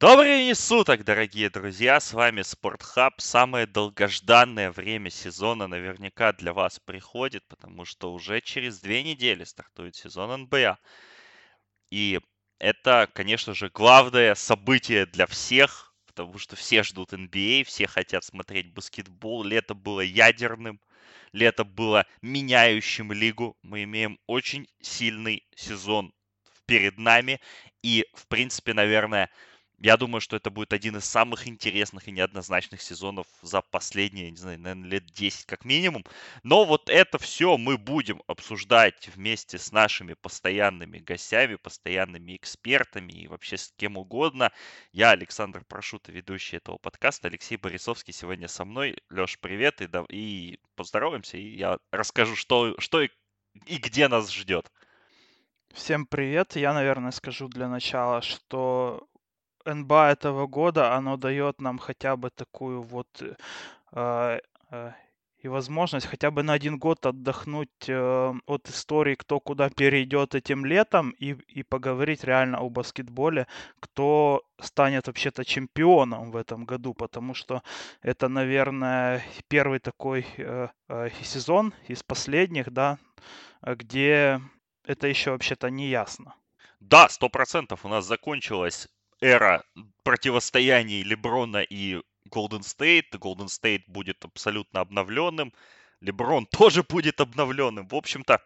Добрый времени суток, дорогие друзья! С вами Спортхаб. Самое долгожданное время сезона наверняка для вас приходит, потому что уже через две недели стартует сезон НБА. И это, конечно же, главное событие для всех, потому что все ждут NBA, все хотят смотреть баскетбол. Лето было ядерным, лето было меняющим лигу. Мы имеем очень сильный сезон перед нами. И, в принципе, наверное, я думаю, что это будет один из самых интересных и неоднозначных сезонов за последние, не знаю, наверное, лет 10 как минимум. Но вот это все мы будем обсуждать вместе с нашими постоянными гостями, постоянными экспертами и вообще с кем угодно. Я Александр Прошута, ведущий этого подкаста. Алексей Борисовский сегодня со мной. Леш, привет. И, и поздороваемся, и я расскажу, что, что и, и где нас ждет. Всем привет. Я, наверное, скажу для начала, что НБА этого года, оно дает нам хотя бы такую вот э, э, и возможность хотя бы на один год отдохнуть э, от истории, кто куда перейдет этим летом, и, и поговорить реально о баскетболе, кто станет вообще-то чемпионом в этом году, потому что это, наверное, первый такой э, э, сезон из последних, да, где это еще вообще-то не ясно. Да, сто процентов у нас закончилась эра противостояний Леброна и Голден Стейт. Голден Стейт будет абсолютно обновленным. Леброн тоже будет обновленным. В общем-то,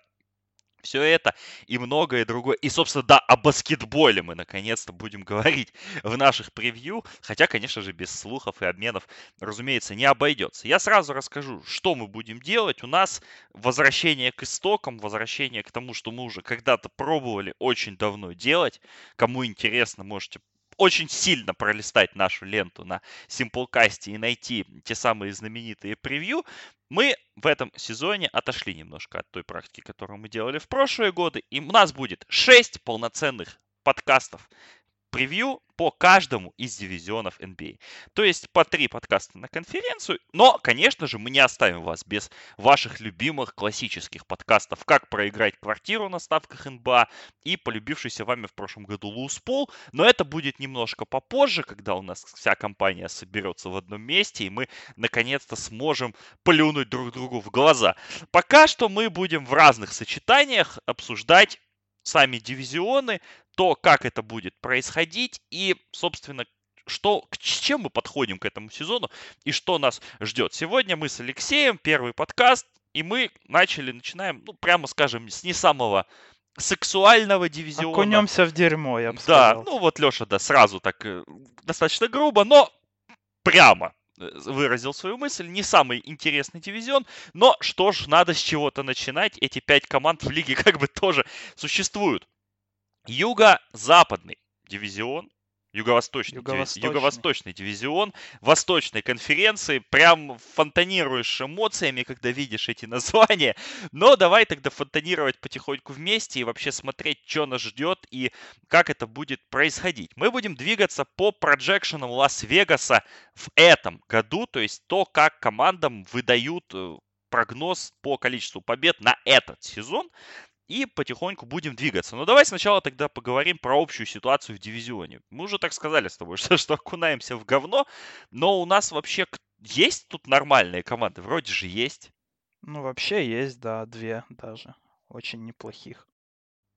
все это и многое другое. И, собственно, да, о баскетболе мы наконец-то будем говорить в наших превью. Хотя, конечно же, без слухов и обменов, разумеется, не обойдется. Я сразу расскажу, что мы будем делать. У нас возвращение к истокам, возвращение к тому, что мы уже когда-то пробовали очень давно делать. Кому интересно, можете очень сильно пролистать нашу ленту на Simplecast и найти те самые знаменитые превью, мы в этом сезоне отошли немножко от той практики, которую мы делали в прошлые годы, и у нас будет 6 полноценных подкастов превью по каждому из дивизионов NBA. То есть по три подкаста на конференцию. Но, конечно же, мы не оставим вас без ваших любимых классических подкастов «Как проиграть квартиру на ставках НБА» и полюбившийся вами в прошлом году Луспол. Но это будет немножко попозже, когда у нас вся компания соберется в одном месте, и мы наконец-то сможем плюнуть друг другу в глаза. Пока что мы будем в разных сочетаниях обсуждать сами дивизионы, то, как это будет происходить и, собственно, что, с чем мы подходим к этому сезону и что нас ждет. Сегодня мы с Алексеем, первый подкаст, и мы начали, начинаем, ну, прямо скажем, с не самого сексуального дивизиона. Окунемся в дерьмо, я бы сказал. Да, ну вот Леша, да, сразу так э, достаточно грубо, но прямо выразил свою мысль. Не самый интересный дивизион, но что ж, надо с чего-то начинать. Эти пять команд в лиге как бы тоже существуют. Юго-западный дивизион, Юго-восточный, Юго-восточный. Юго-восточный дивизион Восточной конференции. Прям фонтанируешь эмоциями, когда видишь эти названия. Но давай тогда фонтанировать потихоньку вместе и вообще смотреть, что нас ждет и как это будет происходить. Мы будем двигаться по проджекшенам Лас-Вегаса в этом году, то есть то, как командам выдают э, прогноз по количеству побед на этот сезон и потихоньку будем двигаться. Но давай сначала тогда поговорим про общую ситуацию в дивизионе. Мы уже так сказали с тобой, что, что окунаемся в говно, но у нас вообще есть тут нормальные команды? Вроде же есть. Ну, вообще есть, да, две даже. Очень неплохих.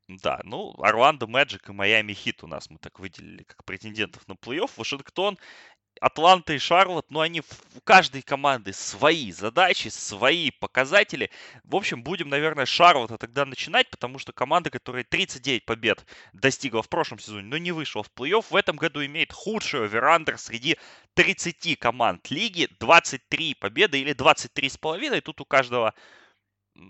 Да, ну, Орландо Мэджик и Майами Хит у нас мы так выделили как претендентов на плей-офф. Вашингтон Атланта и Шарлот, ну, они у каждой команды свои задачи, свои показатели. В общем, будем, наверное, Шарлота тогда начинать, потому что команда, которая 39 побед достигла в прошлом сезоне, но не вышла в плей-офф, в этом году имеет худший оверандер среди 30 команд лиги. 23 победы или 23,5. Тут у каждого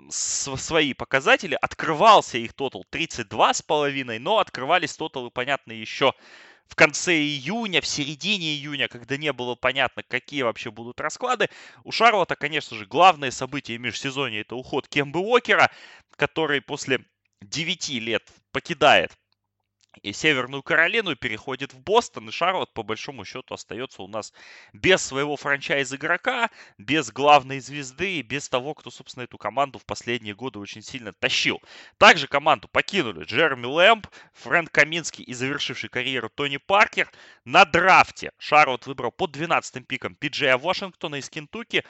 свои показатели. Открывался их тотал 32,5, но открывались тоталы, понятно, еще в конце июня, в середине июня, когда не было понятно, какие вообще будут расклады. У Шарлота, конечно же, главное событие межсезонья – это уход Кембы Уокера, который после 9 лет покидает и Северную Каролину переходит в Бостон, и Шарлот, по большому счету, остается у нас без своего франчайз-игрока, без главной звезды и без того, кто, собственно, эту команду в последние годы очень сильно тащил. Также команду покинули Джереми Лэмп, Фрэнк Каминский и завершивший карьеру Тони Паркер. На драфте Шарлот выбрал под 12-м пиком Пиджея Вашингтона из Кентукки,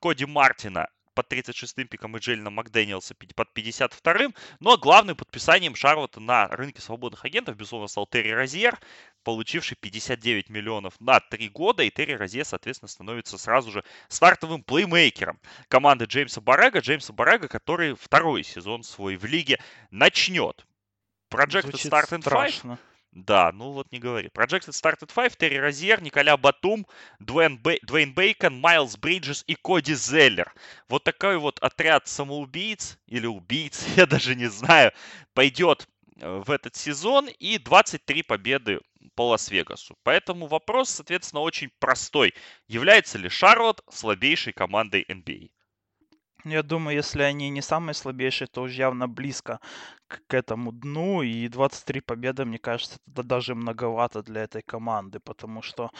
Коди Мартина под 36-м пиком и Джеллина Макдэниелса под 52-м. Но главным подписанием Шарлотта на рынке свободных агентов, безусловно, стал Терри Розьер, получивший 59 миллионов на 3 года. И Терри Розьер, соответственно, становится сразу же стартовым плеймейкером команды Джеймса Барега. Джеймса Барега, который второй сезон свой в лиге начнет. Projected Start and Five. Да, ну вот не говори. Projected Started Five, Терри Розьер, Николя Батум, Дуэйн, Бей, Дуэйн Бейкон, Майлз Бриджес и Коди Зеллер. Вот такой вот отряд самоубийц или убийц, я даже не знаю, пойдет э, в этот сезон и 23 победы по Лас-Вегасу. Поэтому вопрос, соответственно, очень простой. Является ли Шарлотт слабейшей командой NBA? Я думаю, если они не самые слабейшие, то уж явно близко к, этому дну. И 23 победы, мне кажется, это даже многовато для этой команды. Потому что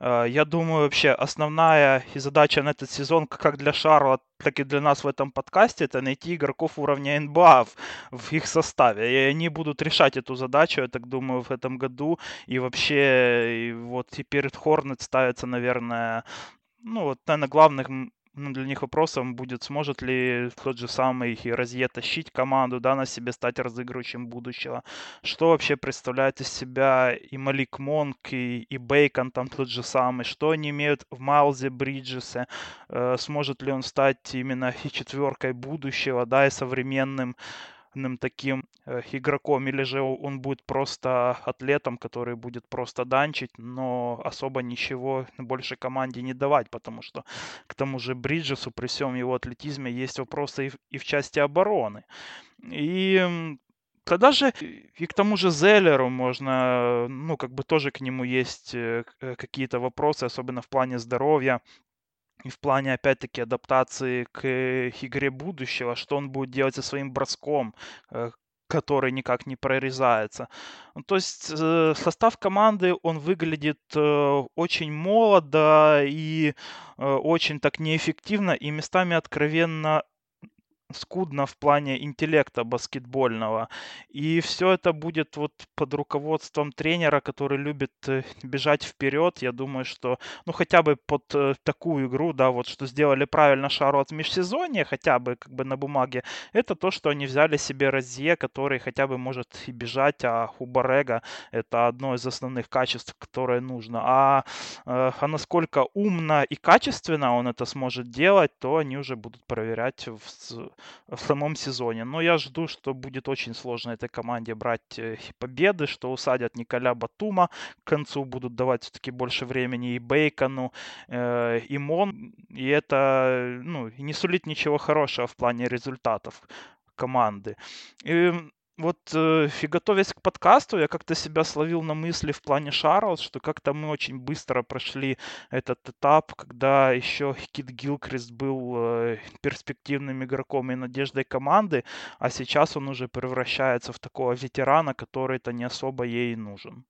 э, я думаю, вообще основная задача на этот сезон, как для Шарлот, так и для нас в этом подкасте, это найти игроков уровня НБА в, в их составе. И они будут решать эту задачу, я так думаю, в этом году. И вообще, и вот теперь Хорнет ставится, наверное, ну, вот, наверное, главным ну, для них вопросом будет, сможет ли тот же самый Розье тащить команду, да, на себе стать разыгрывающим будущего. Что вообще представляет из себя и Малик Монк, и, и Бейкон там тот же самый. Что они имеют в Майлзе Бриджесе. Э, сможет ли он стать именно и четверкой будущего, да, и современным таким э, игроком, или же он будет просто атлетом, который будет просто данчить, но особо ничего больше команде не давать, потому что к тому же Бриджесу при всем его атлетизме есть вопросы и в, и в части обороны. И Тогда же и к тому же Зеллеру можно, ну, как бы тоже к нему есть э, э, какие-то вопросы, особенно в плане здоровья и в плане, опять-таки, адаптации к игре будущего, что он будет делать со своим броском, э, который никак не прорезается. Ну, то есть э, состав команды, он выглядит э, очень молодо и очень так неэффективно и местами откровенно скудно в плане интеллекта баскетбольного. И все это будет вот под руководством тренера, который любит э, бежать вперед. Я думаю, что, ну, хотя бы под э, такую игру, да, вот что сделали правильно Шарлот в межсезонье, хотя бы как бы на бумаге, это то, что они взяли себе Розье, который хотя бы может и бежать, а у Барега это одно из основных качеств, которое нужно. А, э, а насколько умно и качественно он это сможет делать, то они уже будут проверять в в самом сезоне. Но я жду, что будет очень сложно этой команде брать э, победы, что усадят Николя Батума, к концу будут давать все-таки больше времени и Бейкону, э, и Мон, и это ну, не сулит ничего хорошего в плане результатов команды. И вот э, готовясь к подкасту, я как-то себя словил на мысли в плане Шарлз, что как-то мы очень быстро прошли этот этап, когда еще Кит Гилкрист был э, перспективным игроком и надеждой команды, а сейчас он уже превращается в такого ветерана, который-то не особо ей нужен.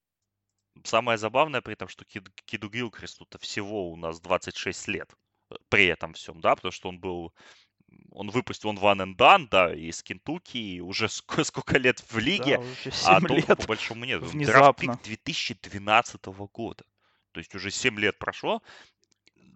Самое забавное при этом, что Кид, Киду Гилкристу-то всего у нас 26 лет э, при этом всем, да, потому что он был он выпустил он One and Done, да, из Кентукки, и уже сколько, сколько лет в лиге, да, уже 7 а толку по большому нет. Внезапно. Драфт 2012 года. То есть уже 7 лет прошло,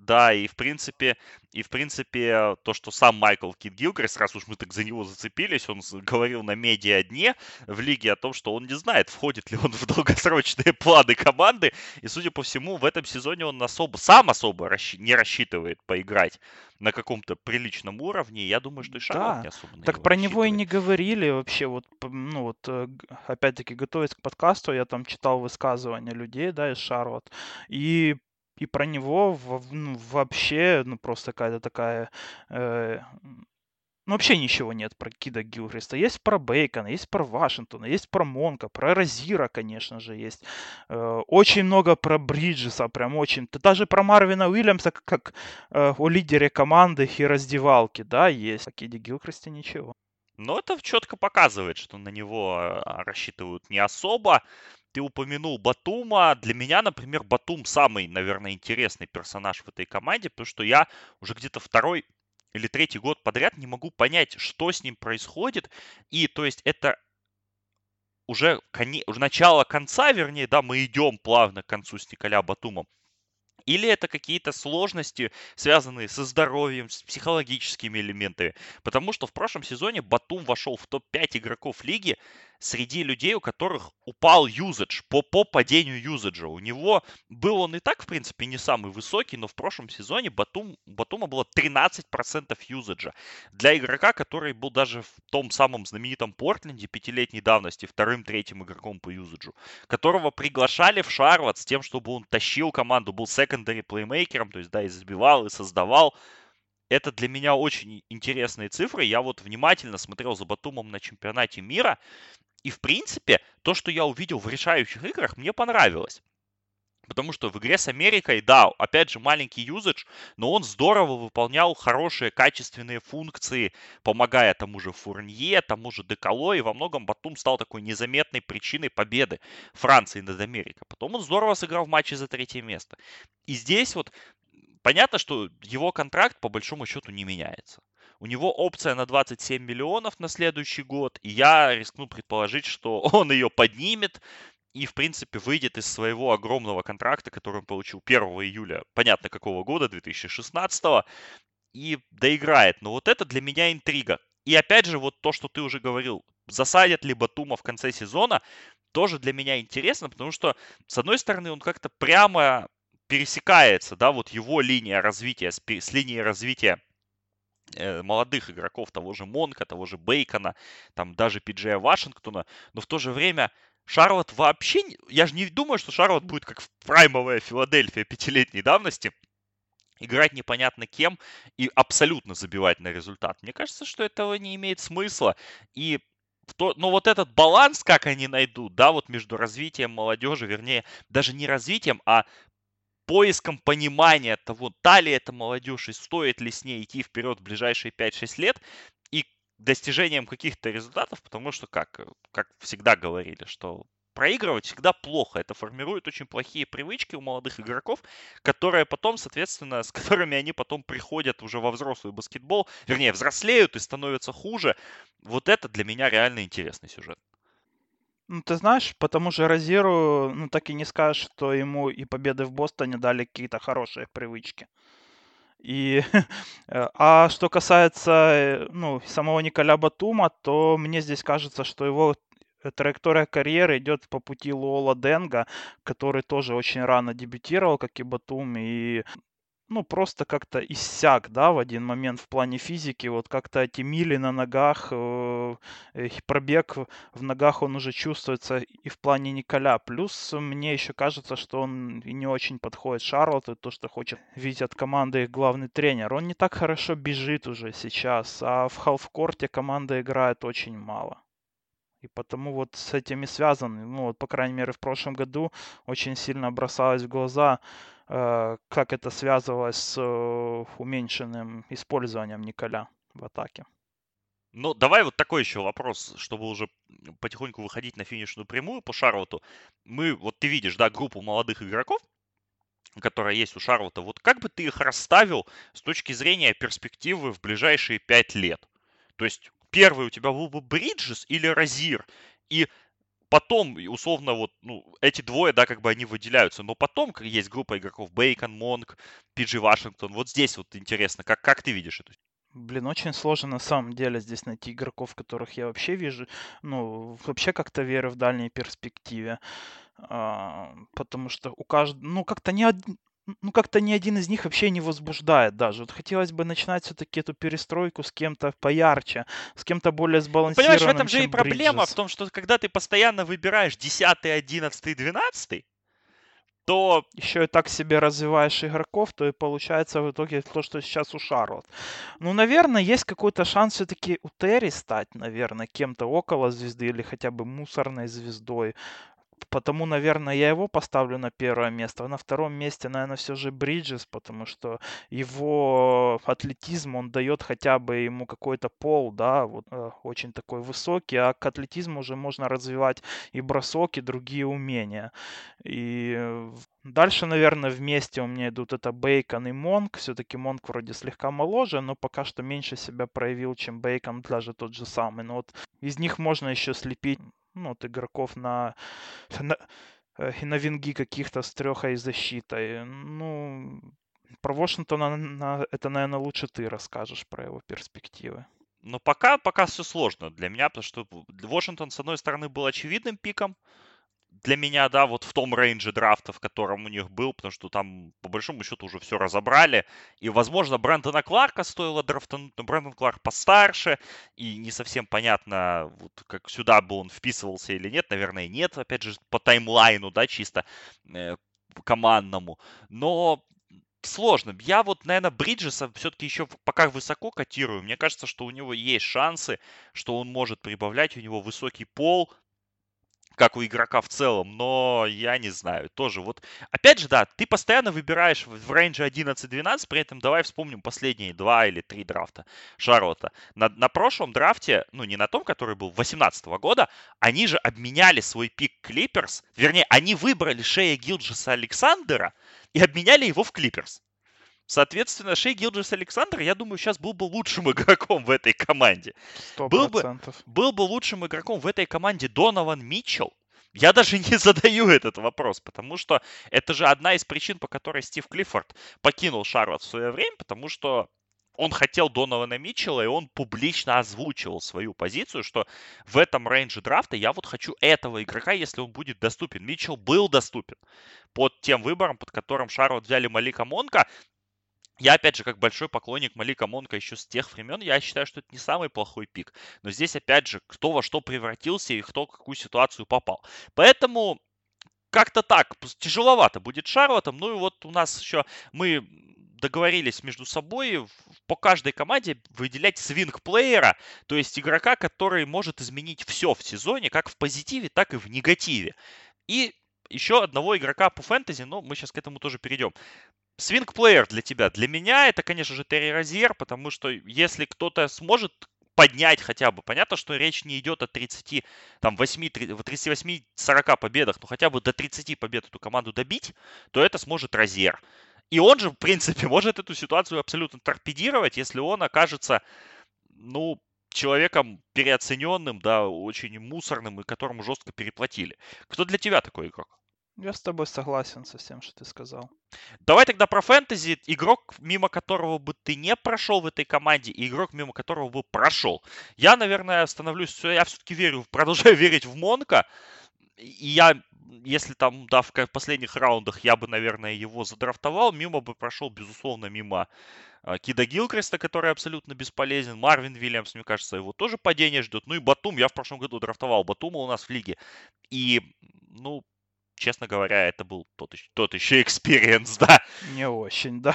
да, и в принципе, и в принципе, то, что сам Майкл Кит Гилкрис, раз уж мы так за него зацепились, он говорил на медиа дне в лиге о том, что он не знает, входит ли он в долгосрочные планы команды, и, судя по всему, в этом сезоне он особо, сам особо расщ... не рассчитывает поиграть на каком-то приличном уровне, я думаю, что и Шарлот да. не особо Так про него и не говорили вообще, вот, ну вот, э, опять-таки, готовясь к подкасту, я там читал высказывания людей, да, из Шарлот, и и про него ну, вообще, ну, просто какая-то такая э, ну, вообще ничего нет про Кида Гилхриста. Есть про Бейкона, есть про Вашингтона, есть про Монка, про Розира, конечно же, есть. Э, очень много про Бриджеса, прям очень. Даже про Марвина Уильямса, как, как э, о лидере команды и раздевалки, да, есть. О Киде Гилхристе ничего. Но это четко показывает, что на него а, рассчитывают не особо. Ты упомянул Батума. Для меня, например, Батум самый, наверное, интересный персонаж в этой команде, потому что я уже где-то второй или третий год подряд не могу понять, что с ним происходит. И то есть это уже, коне... уже начало конца, вернее, да, мы идем плавно к концу с Николя Батумом. Или это какие-то сложности, связанные со здоровьем, с психологическими элементами. Потому что в прошлом сезоне Батум вошел в топ-5 игроков лиги среди людей, у которых упал юзадж по, по падению юзаджа. У него был он и так, в принципе, не самый высокий, но в прошлом сезоне Батум, Батума было 13% юзаджа. Для игрока, который был даже в том самом знаменитом Портленде пятилетней давности, вторым-третьим игроком по юзаджу, которого приглашали в Шарлот с тем, чтобы он тащил команду, был секондари плеймейкером, то есть, да, и забивал, и создавал это для меня очень интересные цифры. Я вот внимательно смотрел за Батумом на чемпионате мира, и, в принципе, то, что я увидел в решающих играх, мне понравилось. Потому что в игре с Америкой, да, опять же, маленький юзадж, но он здорово выполнял хорошие, качественные функции, помогая тому же Фурнье, тому же Деколо, и во многом Батум стал такой незаметной причиной победы Франции над Америкой. Потом он здорово сыграл в матче за третье место. И здесь вот понятно, что его контракт по большому счету не меняется. У него опция на 27 миллионов на следующий год, и я рискну предположить, что он ее поднимет и, в принципе, выйдет из своего огромного контракта, который он получил 1 июля, понятно какого года, 2016, и доиграет. Но вот это для меня интрига. И опять же, вот то, что ты уже говорил, засадят ли Батума в конце сезона, тоже для меня интересно, потому что, с одной стороны, он как-то прямо пересекается, да, вот его линия развития с, с линией развития Э, молодых игроков, того же Монка, того же Бейкона, там даже Пиджея Вашингтона, но в то же время Шарлот вообще... Я же не думаю, что Шарлот будет как в праймовая Филадельфия пятилетней давности, играть непонятно кем и абсолютно забивать на результат. Мне кажется, что этого не имеет смысла. И то, но вот этот баланс, как они найдут, да, вот между развитием молодежи, вернее, даже не развитием, а поиском понимания того, та ли это молодежь и стоит ли с ней идти вперед в ближайшие 5-6 лет, и достижением каких-то результатов, потому что, как, как всегда говорили, что проигрывать всегда плохо. Это формирует очень плохие привычки у молодых игроков, которые потом, соответственно, с которыми они потом приходят уже во взрослый баскетбол, вернее, взрослеют и становятся хуже. Вот это для меня реально интересный сюжет. Ну, ты знаешь, потому что Розиру, ну, так и не скажешь, что ему и победы в Бостоне дали какие-то хорошие привычки. И, э, а что касается, э, ну, самого Николя Батума, то мне здесь кажется, что его траектория карьеры идет по пути Лола Денга, который тоже очень рано дебютировал, как и Батум, и ну, просто как-то иссяк, да, в один момент в плане физики. Вот как-то эти мили на ногах, э, пробег в ногах, он уже чувствуется и в плане Николя. Плюс мне еще кажется, что он и не очень подходит Шарлотту, то, что хочет видеть от команды их главный тренер. Он не так хорошо бежит уже сейчас, а в халфкорте команда играет очень мало. И потому вот с этими связаны, ну вот, по крайней мере, в прошлом году очень сильно бросалось в глаза как это связывалось с э, уменьшенным использованием Николя в атаке. Ну, давай вот такой еще вопрос, чтобы уже потихоньку выходить на финишную прямую по Шарлоту. Мы, вот ты видишь, да, группу молодых игроков, которая есть у Шарлота. Вот как бы ты их расставил с точки зрения перспективы в ближайшие пять лет? То есть первый у тебя был бы Бриджес или Розир? И потом, условно, вот, ну, эти двое, да, как бы они выделяются, но потом как есть группа игроков Бейкон, Монк, Пиджи Вашингтон, вот здесь вот интересно, как, как ты видишь это? Блин, очень сложно на самом деле здесь найти игроков, которых я вообще вижу, ну, вообще как-то верю в дальней перспективе. А, потому что у каждого, ну, как-то не, ну, как-то ни один из них вообще не возбуждает даже. Вот хотелось бы начинать все-таки эту перестройку с кем-то поярче, с кем-то более сбалансированным, Понимаешь, в этом же и проблема, Бриджес. в том, что когда ты постоянно выбираешь 10, 11, 12, то... Еще и так себе развиваешь игроков, то и получается в итоге то, что сейчас у Шарлот. Ну, наверное, есть какой-то шанс все-таки у Терри стать, наверное, кем-то около звезды или хотя бы мусорной звездой. Потому, наверное, я его поставлю на первое место. А на втором месте, наверное, все же Бриджес, потому что его атлетизм, он дает хотя бы ему какой-то пол, да, вот э, очень такой высокий, а к атлетизму уже можно развивать и бросок, и другие умения. И дальше, наверное, вместе у меня идут это Бейкон и Монк. Все-таки Монк вроде слегка моложе, но пока что меньше себя проявил, чем Бейкон, даже тот же самый. Но вот из них можно еще слепить ну, от игроков на, на, э, на винги каких-то с трехой защитой. Ну, про Вашингтона на, это, наверное, лучше ты расскажешь про его перспективы. Но пока, пока все сложно для меня, потому что Вашингтон, с одной стороны, был очевидным пиком, для меня, да, вот в том рейнже драфта, в котором у них был, потому что там, по большому счету, уже все разобрали. И, возможно, Брэндона Кларка стоило драфтануть, но Брэндон Кларк постарше, и не совсем понятно, вот, как сюда бы он вписывался или нет. Наверное, нет, опять же, по таймлайну, да, чисто э, командному. Но сложно. Я вот, наверное, Бриджеса все-таки еще пока высоко котирую. Мне кажется, что у него есть шансы, что он может прибавлять. У него высокий пол, как у игрока в целом, но я не знаю, тоже вот, опять же, да, ты постоянно выбираешь в рейнже 11-12, при этом давай вспомним последние два или три драфта Шарлотта. На, на прошлом драфте, ну не на том, который был 18 года, они же обменяли свой пик Клиперс, вернее, они выбрали Шея Гилджеса Александра и обменяли его в Клиперс. Соответственно, Шей Гилджес Александр, я думаю, сейчас был бы лучшим игроком в этой команде. 100%. Был бы, был бы лучшим игроком в этой команде Донован Митчелл. Я даже не задаю этот вопрос, потому что это же одна из причин, по которой Стив Клиффорд покинул Шарлот в свое время, потому что он хотел Донована Митчелла, и он публично озвучивал свою позицию, что в этом рейнже драфта я вот хочу этого игрока, если он будет доступен. Митчелл был доступен под тем выбором, под которым Шарлот взяли Малика Монка, я, опять же, как большой поклонник Малика Монка еще с тех времен, я считаю, что это не самый плохой пик. Но здесь, опять же, кто во что превратился и кто в какую ситуацию попал. Поэтому как-то так, тяжеловато будет Шарлотом. Ну и вот у нас еще мы договорились между собой по каждой команде выделять свинг-плеера, то есть игрока, который может изменить все в сезоне, как в позитиве, так и в негативе. И еще одного игрока по фэнтези, но мы сейчас к этому тоже перейдем. Свинг-плеер для тебя. Для меня это, конечно же, Терри Розьер, потому что если кто-то сможет поднять хотя бы. Понятно, что речь не идет о 30, там, 8, 38-40 победах, но хотя бы до 30 побед эту команду добить, то это сможет Розьер. И он же, в принципе, может эту ситуацию абсолютно торпедировать, если он окажется, ну, человеком переоцененным, да, очень мусорным и которому жестко переплатили. Кто для тебя такой игрок? Я с тобой согласен со всем, что ты сказал. Давай тогда про фэнтези. Игрок, мимо которого бы ты не прошел в этой команде, и игрок, мимо которого бы прошел. Я, наверное, становлюсь... Я все-таки верю, продолжаю верить в Монка. И я, если там, да, в последних раундах я бы, наверное, его задрафтовал, мимо бы прошел, безусловно, мимо а, Кида Гилкреста, который абсолютно бесполезен. Марвин Вильямс, мне кажется, его тоже падение ждет. Ну и Батум, я в прошлом году драфтовал Батума у нас в лиге. И, ну, честно говоря, это был тот, тот еще experience, да. Не очень, да.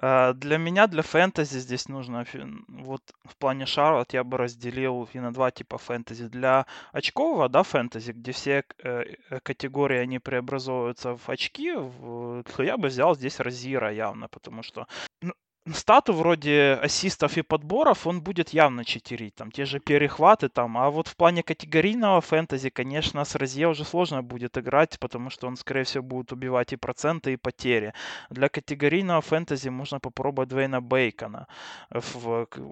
А, для меня, для фэнтези здесь нужно, вот в плане Шарлот я бы разделил и на два типа фэнтези. Для очкового, да, фэнтези, где все э, э, категории, они преобразовываются в очки, то я бы взял здесь Розира явно, потому что ну, стату вроде ассистов и подборов он будет явно читерить, там те же перехваты там, а вот в плане категорийного фэнтези, конечно, с Розье уже сложно будет играть, потому что он, скорее всего, будет убивать и проценты, и потери. Для категорийного фэнтези можно попробовать Двейна Бейкона.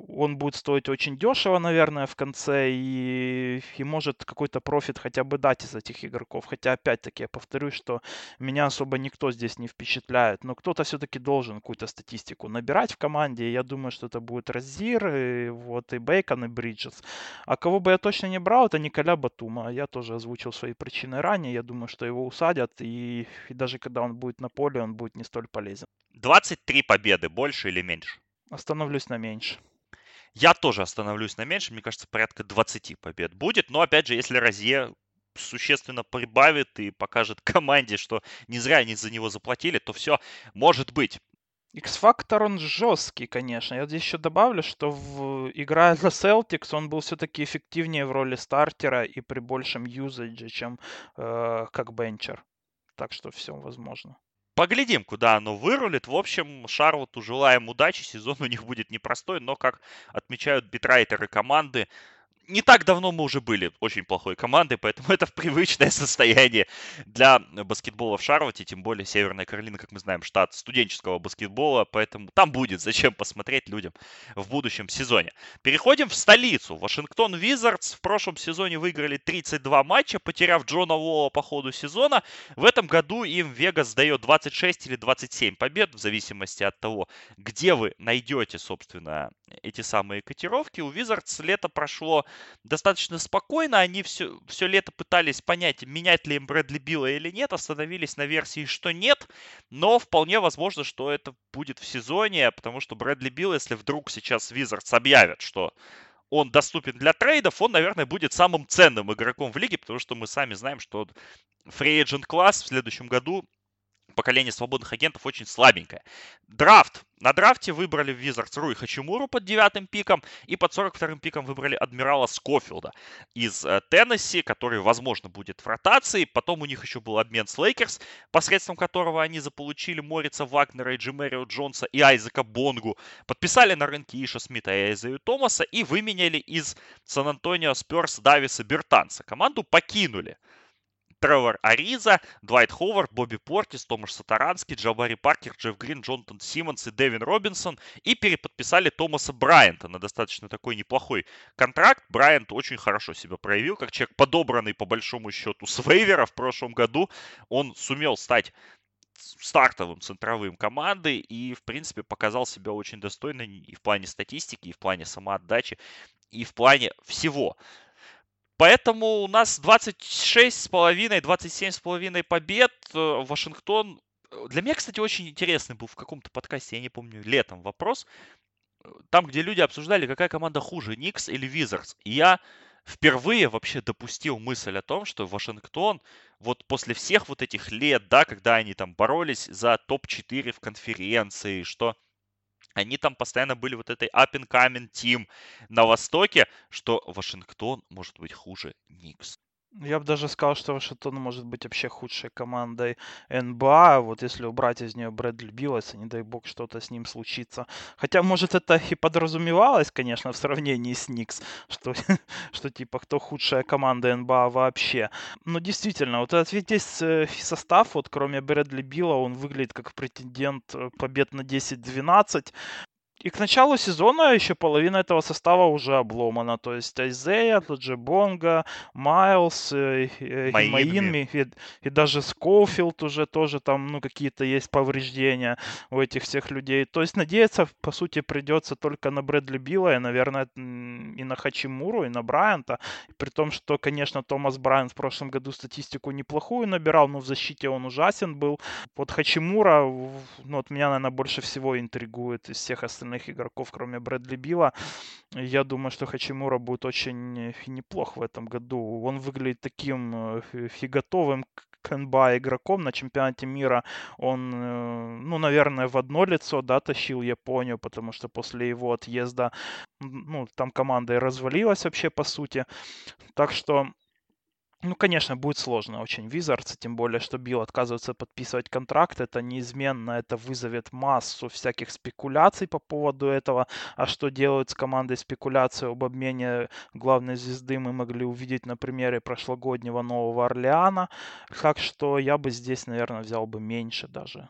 Он будет стоить очень дешево, наверное, в конце, и, и может какой-то профит хотя бы дать из этих игроков. Хотя, опять-таки, я повторюсь, что меня особо никто здесь не впечатляет, но кто-то все-таки должен какую-то статистику набирать, играть в команде. Я думаю, что это будет Розир, и, вот, и Бейкон, и Бриджес. А кого бы я точно не брал, это Николя Батума. Я тоже озвучил свои причины ранее. Я думаю, что его усадят, и, и даже когда он будет на поле, он будет не столь полезен. 23 победы, больше или меньше? Остановлюсь на меньше. Я тоже остановлюсь на меньше. Мне кажется, порядка 20 побед будет. Но, опять же, если Розье существенно прибавит и покажет команде, что не зря они за него заплатили, то все может быть. X-фактор, он жесткий, конечно. Я здесь еще добавлю, что в, играя за Celtics, он был все-таки эффективнее в роли стартера и при большем юзадже, чем э, как бенчер. Так что все возможно. Поглядим, куда оно вырулит. В общем, Шарлоту желаем удачи. Сезон у них будет непростой, но, как отмечают битрайтеры команды, не так давно мы уже были очень плохой командой, поэтому это привычное состояние для баскетбола в Шарлотте, тем более Северная Каролина, как мы знаем, штат студенческого баскетбола, поэтому там будет зачем посмотреть людям в будущем сезоне. Переходим в столицу. Вашингтон Визардс в прошлом сезоне выиграли 32 матча, потеряв Джона Уолла по ходу сезона. В этом году им Вегас дает 26 или 27 побед, в зависимости от того, где вы найдете, собственно, эти самые котировки. У Визардс лето прошло достаточно спокойно. Они все, все лето пытались понять, менять ли им Брэдли Билла или нет. Остановились на версии, что нет. Но вполне возможно, что это будет в сезоне, потому что Брэдли Билл, если вдруг сейчас Визардс объявят, что он доступен для трейдов, он, наверное, будет самым ценным игроком в лиге, потому что мы сами знаем, что agent class в следующем году поколение свободных агентов очень слабенькое. Драфт. На драфте выбрали в Wizards Руи Хачимуру под девятым пиком и под 42-м пиком выбрали адмирала Скофилда из э, Теннесси, который, возможно, будет в ротации. Потом у них еще был обмен с Лейкерс, посредством которого они заполучили Морица Вагнера и Джемерио Джонса и Айзека Бонгу. Подписали на рынке Иша Смита и Айзею Томаса и выменяли из Сан-Антонио Сперс Дависа Бертанса. Команду покинули Тревор Ариза, Двайт Ховард, Бобби Портис, Томаш Сатаранский, Джабари Паркер, Джефф Грин, Джонатан Симмонс и Дэвин Робинсон. И переподписали Томаса Брайанта на достаточно такой неплохой контракт. Брайант очень хорошо себя проявил, как человек, подобранный по большому счету с вейвера в прошлом году. Он сумел стать стартовым центровым команды и, в принципе, показал себя очень достойно и в плане статистики, и в плане самоотдачи, и в плане всего. Поэтому у нас 26,5, 27,5 побед. Э, Вашингтон... Э, для меня, кстати, очень интересный был в каком-то подкасте, я не помню, летом вопрос. Э, там, где люди обсуждали, какая команда хуже, Никс или Визардс. И я впервые вообще допустил мысль о том, что Вашингтон вот после всех вот этих лет, да, когда они там боролись за топ-4 в конференции, что они там постоянно были вот этой up and coming team на Востоке, что Вашингтон может быть хуже Никс. Я бы даже сказал, что Вашингтон может быть вообще худшей командой НБА. Вот если убрать из нее Брэдли Билласа, не дай бог что-то с ним случится. Хотя, может, это и подразумевалось, конечно, в сравнении с Никс, что, что типа кто худшая команда НБА вообще. Но действительно, вот этот весь э, состав, вот кроме Брэдли Билла, он выглядит как претендент э, побед на 10-12. И к началу сезона еще половина этого состава уже обломана. То есть Айзея, Лоджи Бонга, Майлз, э, э, Маинми и, и даже Скоуфилд уже тоже там ну, какие-то есть повреждения у этих всех людей. То есть надеяться, по сути, придется только на Брэдли Билла и, наверное, и на Хачимуру, и на Брайанта. При том, что, конечно, Томас Брайант в прошлом году статистику неплохую набирал, но в защите он ужасен был. Вот Хачимура, ну, вот меня, наверное, больше всего интригует из всех остальных остальных игроков, кроме Брэдли Билла. Я думаю, что Хачимура будет очень неплох в этом году. Он выглядит таким э, фиготовым к игроком на чемпионате мира. Он, э, ну, наверное, в одно лицо, да, тащил Японию, потому что после его отъезда, ну, там команда и развалилась вообще, по сути. Так что ну, конечно, будет сложно очень Wizards, тем более, что Билл отказывается подписывать контракт. Это неизменно, это вызовет массу всяких спекуляций по поводу этого. А что делают с командой спекуляции об обмене главной звезды, мы могли увидеть на примере прошлогоднего Нового Орлеана. Так что я бы здесь, наверное, взял бы меньше даже.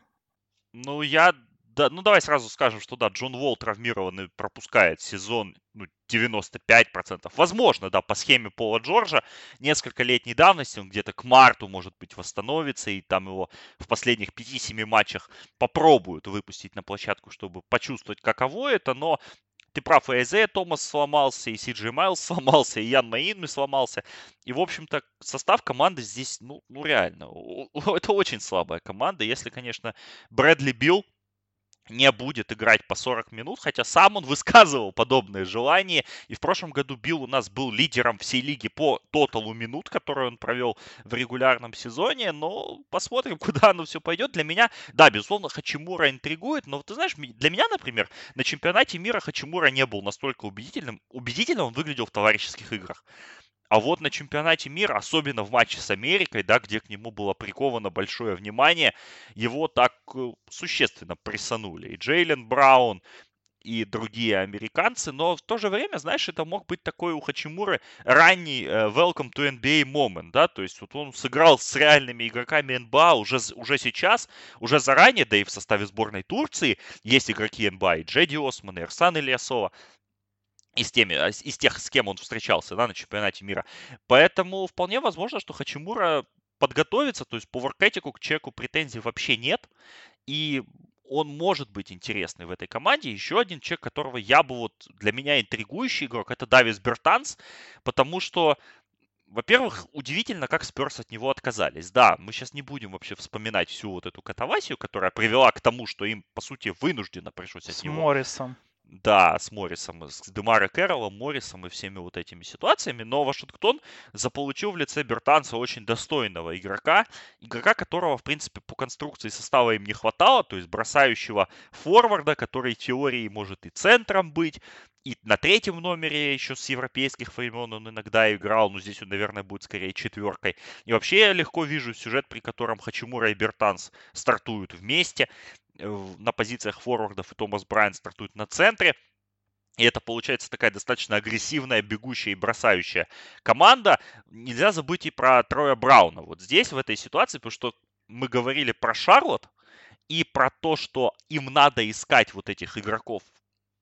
Ну, я да, ну давай сразу скажем, что да, Джон Уолл травмированный пропускает сезон ну, 95%. Возможно, да, по схеме Пола Джорджа несколько летней давности, он где-то к марту, может быть, восстановится, и там его в последних 5-7 матчах попробуют выпустить на площадку, чтобы почувствовать, каково это, но ты прав, и Айзея Томас сломался, и Сиджи Майлз сломался, и Ян Маинми сломался. И, в общем-то, состав команды здесь, ну, ну реально, это очень слабая команда. Если, конечно, Брэдли Билл не будет играть по 40 минут, хотя сам он высказывал подобное желание. И в прошлом году Билл у нас был лидером всей лиги по тоталу минут, которые он провел в регулярном сезоне. Но посмотрим, куда оно все пойдет. Для меня, да, безусловно, Хачимура интригует. Но ты знаешь, для меня, например, на чемпионате мира Хачимура не был настолько убедительным. Убедительно он выглядел в товарищеских играх. А вот на чемпионате мира, особенно в матче с Америкой, да, где к нему было приковано большое внимание, его так э, существенно прессанули. И Джейлен Браун, и другие американцы, но в то же время, знаешь, это мог быть такой у Хачимуры ранний uh, welcome to NBA moment, да, то есть вот он сыграл с реальными игроками НБА уже, уже сейчас, уже заранее, да и в составе сборной Турции есть игроки НБА, и Джеди Осман, и Ирсан Ильясова, из, теми, а, из тех, с кем он встречался да, на чемпионате мира. Поэтому вполне возможно, что Хачимура подготовится, то есть по воркетику к человеку претензий вообще нет. И он может быть интересный в этой команде. Еще один человек, которого я бы вот для меня интригующий игрок, это Давис Бертанс, потому что во-первых, удивительно, как Сперс от него отказались. Да, мы сейчас не будем вообще вспоминать всю вот эту катавасию, которая привела к тому, что им, по сути, вынужденно пришлось от с него... Моррисом. Да, с Моррисом, с Демаре Кэрролом, Моррисом и всеми вот этими ситуациями, но Вашингтон заполучил в лице Бертанца очень достойного игрока, игрока, которого, в принципе, по конструкции состава им не хватало, то есть бросающего форварда, который в теории может и центром быть, и на третьем номере еще с европейских времен он иногда играл, но здесь он, наверное, будет скорее четверкой. И вообще я легко вижу сюжет, при котором Хачимура и Бертанс стартуют вместе. На позициях форвардов, и Томас Брайан стартует на центре. И это получается такая достаточно агрессивная, бегущая и бросающая команда. Нельзя забыть и про Троя Брауна. Вот здесь, в этой ситуации, потому что мы говорили про Шарлот и про то, что им надо искать вот этих игроков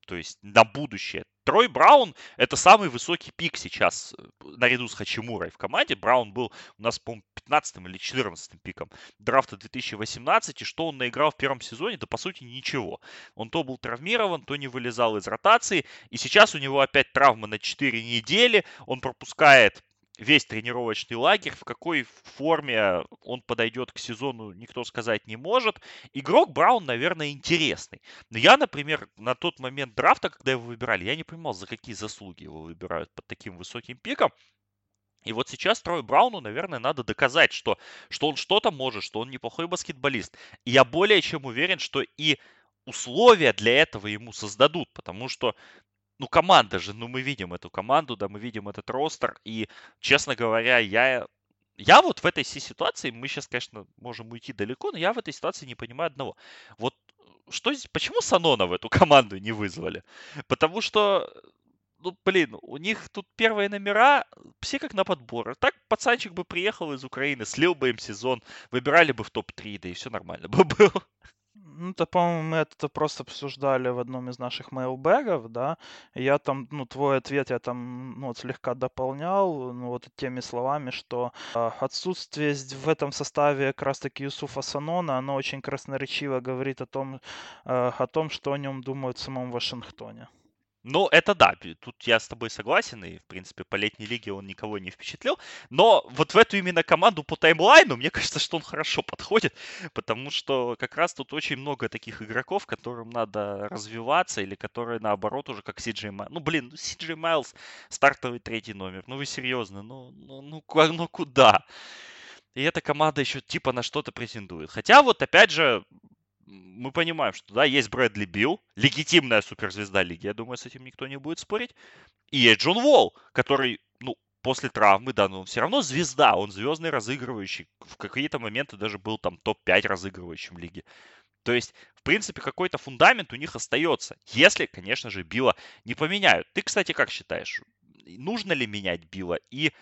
то есть на будущее. Трой Браун – это самый высокий пик сейчас э, наряду с Хачимурой в команде. Браун был у нас, по-моему, 15 или 14 пиком драфта 2018. И что он наиграл в первом сезоне? Да, по сути, ничего. Он то был травмирован, то не вылезал из ротации. И сейчас у него опять травма на 4 недели. Он пропускает весь тренировочный лагерь, в какой форме он подойдет к сезону, никто сказать не может. Игрок Браун, наверное, интересный. Но я, например, на тот момент драфта, когда его выбирали, я не понимал, за какие заслуги его выбирают под таким высоким пиком. И вот сейчас Трой Брауну, наверное, надо доказать, что, что он что-то может, что он неплохой баскетболист. И я более чем уверен, что и условия для этого ему создадут, потому что ну, команда же, ну, мы видим эту команду, да, мы видим этот ростер, и, честно говоря, я, я вот в этой ситуации, мы сейчас, конечно, можем уйти далеко, но я в этой ситуации не понимаю одного. Вот что здесь, почему Санона в эту команду не вызвали? Потому что, ну, блин, у них тут первые номера, все как на подбор. Так пацанчик бы приехал из Украины, слил бы им сезон, выбирали бы в топ-3, да и все нормально бы было. Ну, это, по-моему, мы это просто обсуждали в одном из наших мейлбэгов, да. Я там, ну, твой ответ я там, ну, вот слегка дополнял, ну, вот теми словами, что э, отсутствие в этом составе как раз-таки Юсуфа Санона, оно очень красноречиво говорит о том, э, о том, что о нем думают в самом Вашингтоне. Ну, это да, тут я с тобой согласен, и, в принципе, по летней лиге он никого не впечатлил. Но вот в эту именно команду по таймлайну, мне кажется, что он хорошо подходит, потому что как раз тут очень много таких игроков, которым надо развиваться, или которые, наоборот, уже как Сиджей Майлз. Ну, блин, ну, Сиджей Майлз стартовый третий номер. Ну, вы серьезно, ну, ну, ну, ну куда? И эта команда еще типа на что-то претендует. Хотя вот опять же, мы понимаем, что да, есть Брэдли Билл, легитимная суперзвезда лиги, я думаю, с этим никто не будет спорить. И есть Джон Уолл, который, ну, после травмы, да, но он все равно звезда, он звездный разыгрывающий. В какие-то моменты даже был там топ-5 разыгрывающим лиги. То есть, в принципе, какой-то фундамент у них остается, если, конечно же, Билла не поменяют. Ты, кстати, как считаешь, нужно ли менять Билла и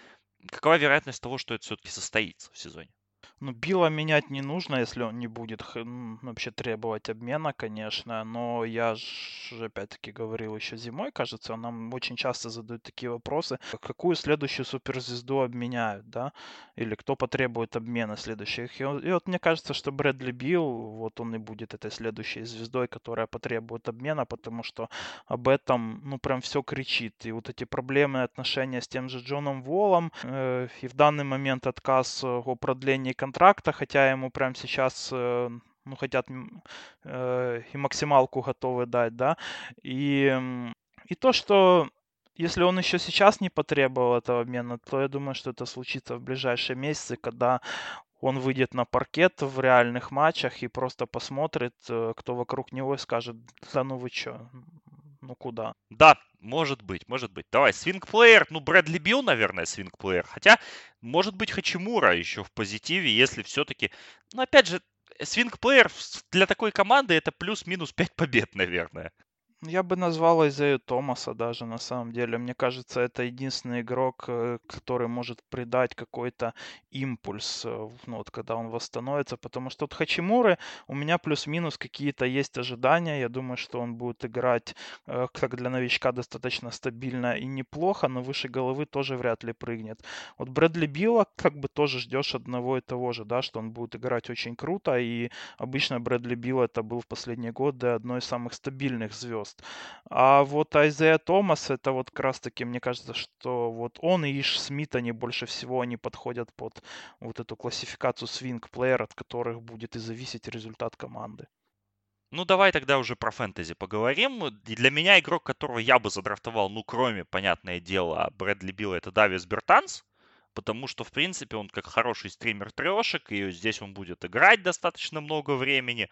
какова вероятность того, что это все-таки состоится в сезоне? Ну, Билла менять не нужно, если он не будет вообще требовать обмена, конечно. Но я же опять-таки говорил еще зимой, кажется, нам очень часто задают такие вопросы. Какую следующую суперзвезду обменяют, да? Или кто потребует обмена следующих? И, и вот мне кажется, что Брэдли Билл, вот он и будет этой следующей звездой, которая потребует обмена, потому что об этом, ну, прям все кричит. И вот эти проблемы отношения с тем же Джоном Волом, э, и в данный момент отказ о продлении контракта, хотя ему прямо сейчас э, ну, хотят э, и максималку готовы дать, да, и, и то, что если он еще сейчас не потребовал этого обмена, то я думаю, что это случится в ближайшие месяцы, когда он выйдет на паркет в реальных матчах и просто посмотрит, э, кто вокруг него и скажет, да ну вы что, ну куда? Да, может быть, может быть. Давай, свинг-плеер, ну, Брэдли Билл, наверное, свинг-плеер. Хотя, может быть, Хачимура еще в позитиве, если все-таки... Ну, опять же, свинг-плеер для такой команды это плюс-минус 5 побед, наверное. Я бы назвал Изею Томаса даже на самом деле. Мне кажется, это единственный игрок, э, который может придать какой-то импульс, э, ну, вот когда он восстановится. Потому что от Хачимуры у меня плюс-минус какие-то есть ожидания. Я думаю, что он будет играть, э, как для новичка, достаточно стабильно и неплохо, но выше головы тоже вряд ли прыгнет. Вот Брэдли Билла как бы тоже ждешь одного и того же, да, что он будет играть очень круто. И обычно Брэдли Билл это был в последние годы одной из самых стабильных звезд звезд. А вот Айзея Томас, это вот как раз таки, мне кажется, что вот он и Иш Смит, они больше всего они подходят под вот эту классификацию свинг-плеер, от которых будет и зависеть результат команды. Ну, давай тогда уже про фэнтези поговорим. Для меня игрок, которого я бы задрафтовал, ну, кроме, понятное дело, Брэдли Билла, это Давис Бертанс. Потому что, в принципе, он как хороший стример трешек, и здесь он будет играть достаточно много времени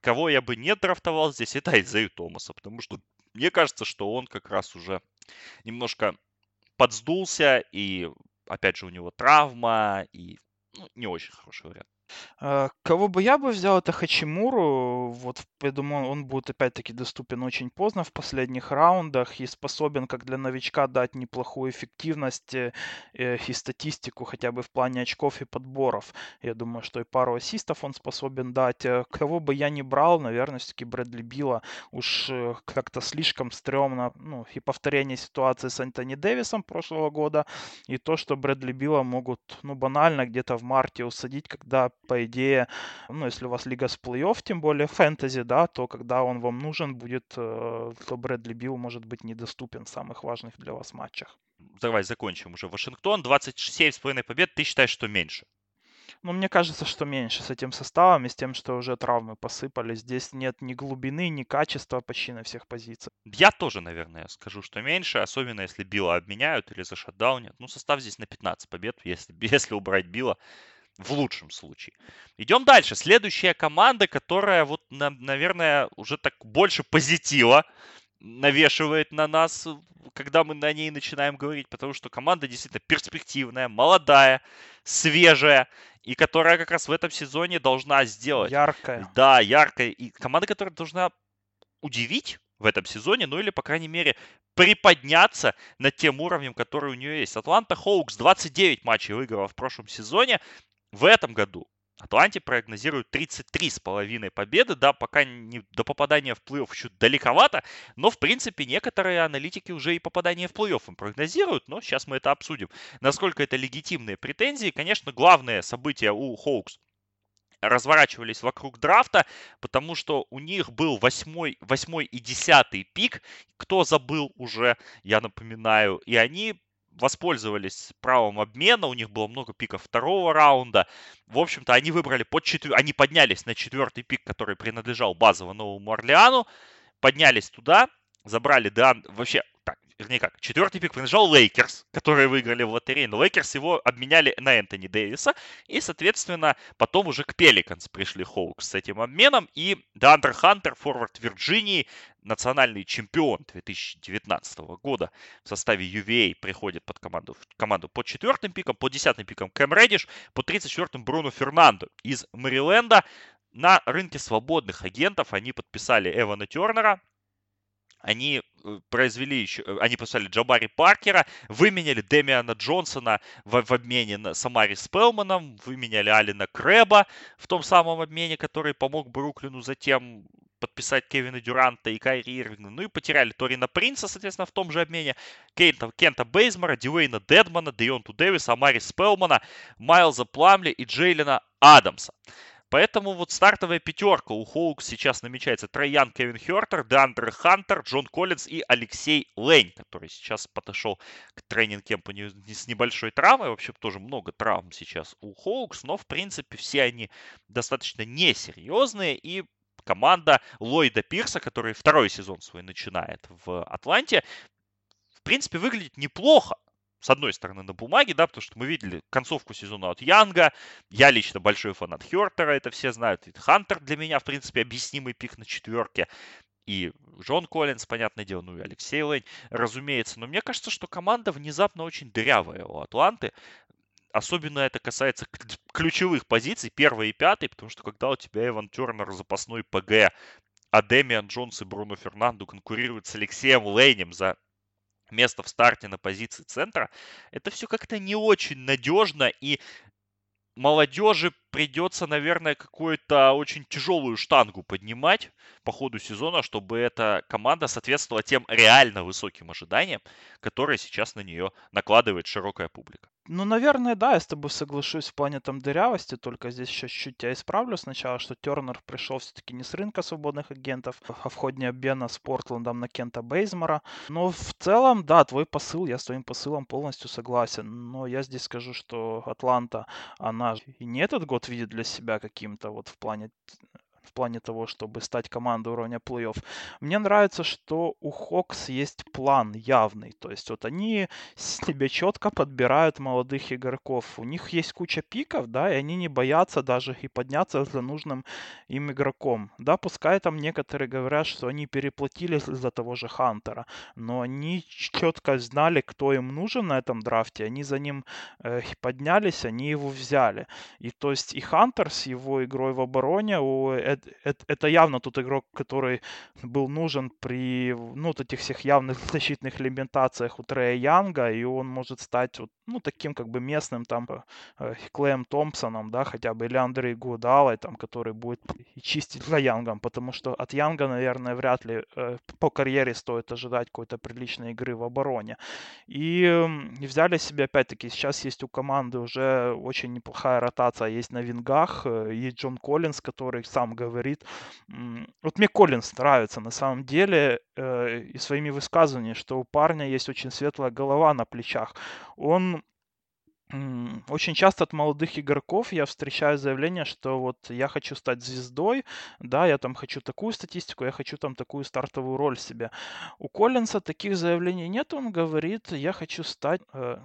кого я бы не драфтовал здесь, это Айзею Томаса, потому что мне кажется, что он как раз уже немножко подсдулся, и опять же у него травма, и ну, не очень хороший вариант. А, кого бы я бы взял, это Хачимуру. Вот, я думаю, он будет опять-таки доступен очень поздно в последних раундах и способен, как для новичка, дать неплохую эффективность э, э, и статистику хотя бы в плане очков и подборов. Я думаю, что и пару ассистов он способен дать. Э, кого бы я не брал, наверное, все-таки Брэдли Билла уж как-то слишком стрёмно. Ну, и повторение ситуации с Антони Дэвисом прошлого года, и то, что Брэдли Билла могут, ну, банально где-то в марте усадить, когда по идее, ну, если у вас лига с плей-офф, тем более фэнтези, да, то когда он вам нужен будет, э, то Брэдли Билл может быть недоступен в самых важных для вас матчах. Давай закончим уже. Вашингтон, 27,5 побед, ты считаешь, что меньше? Ну, мне кажется, что меньше с этим составом и с тем, что уже травмы посыпались. Здесь нет ни глубины, ни качества почти на всех позициях. Я тоже, наверное, скажу, что меньше, особенно если Билла обменяют или зашатдаунят. Ну, состав здесь на 15 побед, если, если убрать Билла в лучшем случае. Идем дальше. Следующая команда, которая вот, наверное, уже так больше позитива навешивает на нас, когда мы на ней начинаем говорить, потому что команда действительно перспективная, молодая, свежая, и которая как раз в этом сезоне должна сделать... Яркая. Да, яркая. И команда, которая должна удивить в этом сезоне, ну или, по крайней мере, приподняться над тем уровнем, который у нее есть. Атланта Хоукс 29 матчей выиграла в прошлом сезоне. В этом году Атланте прогнозируют 33,5 победы. Да, пока не, до попадания в плей-офф еще далековато, но, в принципе, некоторые аналитики уже и попадание в плей-офф им прогнозируют, но сейчас мы это обсудим. Насколько это легитимные претензии. Конечно, главное событие у Хоукс разворачивались вокруг драфта, потому что у них был восьмой, восьмой и десятый пик. Кто забыл уже, я напоминаю. И они воспользовались правом обмена, у них было много пиков второго раунда. В общем-то, они выбрали под четвер... они поднялись на четвертый пик, который принадлежал базово Новому Орлеану, поднялись туда, забрали Деан... Вообще, вернее как, четвертый пик принадлежал Лейкерс, которые выиграли в лотерее, но Лейкерс его обменяли на Энтони Дэвиса, и, соответственно, потом уже к Пеликанс пришли Хоукс с этим обменом, и Деандре Хантер, форвард Вирджинии, национальный чемпион 2019 года в составе UVA приходит под команду, команду по четвертым пикам, по десятым пикам Кэм Реддиш, по 34-м Бруно Фернандо из Мэриленда. На рынке свободных агентов они подписали Эвана Тернера, они э, произвели еще, э, они послали Джабари Паркера, выменяли Демиана Джонсона в, в обмене на Самари Спелманом, выменяли Алина Крэба в том самом обмене, который помог Бруклину затем подписать Кевина Дюранта и Кайри Ирвинга. Ну и потеряли Торина Принца, соответственно, в том же обмене. Кента, Кента Бейзмора, Дюэйна Дедмана, Дейонту Дэвиса, Амари Спелмана, Майлза Пламли и Джейлина Адамса. Поэтому вот стартовая пятерка у Хоукс сейчас намечается. Трей Янг, Кевин Хертер, Деандре Хантер, Джон Коллинз и Алекс Лень, который сейчас подошел к training camp у с небольшой травмой. Вообще тоже много травм сейчас у Хоукс, но в принципе все они достаточно несерьезные и команда Ллойда Пирса, который второй сезон свой начинает в Атланте, в принципе, выглядит неплохо с одной стороны, на бумаге, да, потому что мы видели концовку сезона от Янга. Я лично большой фанат Хертера, это все знают. И Хантер для меня, в принципе, объяснимый пик на четверке. И Джон Коллинз, понятное дело, ну и Алексей Лейн, разумеется. Но мне кажется, что команда внезапно очень дырявая у Атланты. Особенно это касается ключевых позиций, первой и пятой, потому что когда у тебя Иван Тернер запасной ПГ, а Демиан Джонс и Бруно Фернанду конкурируют с Алексеем Лейнем за место в старте на позиции центра, это все как-то не очень надежно и молодежи придется, наверное, какую-то очень тяжелую штангу поднимать по ходу сезона, чтобы эта команда соответствовала тем реально высоким ожиданиям, которые сейчас на нее накладывает широкая публика. Ну, наверное, да, я с тобой соглашусь в плане там дырявости, только здесь еще чуть-чуть тебя исправлю сначала, что Тернер пришел все-таки не с рынка свободных агентов, а в ходе обмена с Портландом на Кента Бейзмора. Но в целом, да, твой посыл, я с твоим посылом полностью согласен. Но я здесь скажу, что Атланта, она и не этот год видит для себя каким-то вот в плане в плане того, чтобы стать командой уровня плей-офф. Мне нравится, что у Хокс есть план явный. То есть вот они себе четко подбирают молодых игроков. У них есть куча пиков, да, и они не боятся даже и подняться за нужным им игроком. Да, пускай там некоторые говорят, что они переплатили за того же Хантера, но они четко знали, кто им нужен на этом драфте, они за ним э, поднялись, они его взяли. И то есть и Хантер с его игрой в обороне, у это, явно тот игрок, который был нужен при ну, вот этих всех явных защитных лимитациях у Трея Янга, и он может стать вот, ну, таким как бы местным там э, Клеем Томпсоном, да, хотя бы, или Андрей Гудалой, там, который будет чистить за Янгом, потому что от Янга, наверное, вряд ли э, по карьере стоит ожидать какой-то приличной игры в обороне. И, взяли себе, опять-таки, сейчас есть у команды уже очень неплохая ротация, есть на вингах, э, и Джон Коллинс, который сам говорит. Вот мне Коллинс нравится на самом деле э, и своими высказываниями, что у парня есть очень светлая голова на плечах. Он очень часто от молодых игроков я встречаю заявление, что вот я хочу стать звездой, да, я там хочу такую статистику, я хочу там такую стартовую роль себе. У Коллинса таких заявлений нет, он говорит, я хочу стать э,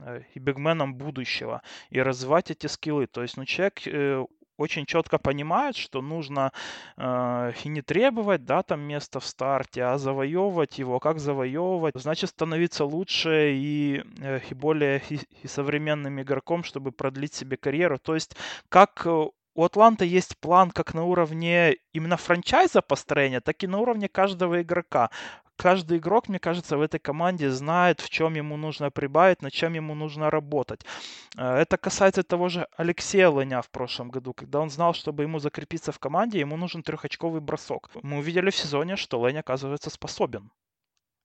э, и бигменом будущего и развивать эти скиллы. То есть, ну, человек э, очень четко понимают, что нужно э, и не требовать, да, там место в старте, а завоевывать его. Как завоевывать? Значит, становиться лучше и, э, и более и, и современным игроком, чтобы продлить себе карьеру. То есть, как э, у Атланта есть план как на уровне именно франчайза построения, так и на уровне каждого игрока каждый игрок, мне кажется, в этой команде знает, в чем ему нужно прибавить, над чем ему нужно работать. Э, это касается того же Алексея Лыня в прошлом году, когда он знал, чтобы ему закрепиться в команде, ему нужен трехочковый бросок. Мы увидели в сезоне, что Лень, оказывается, способен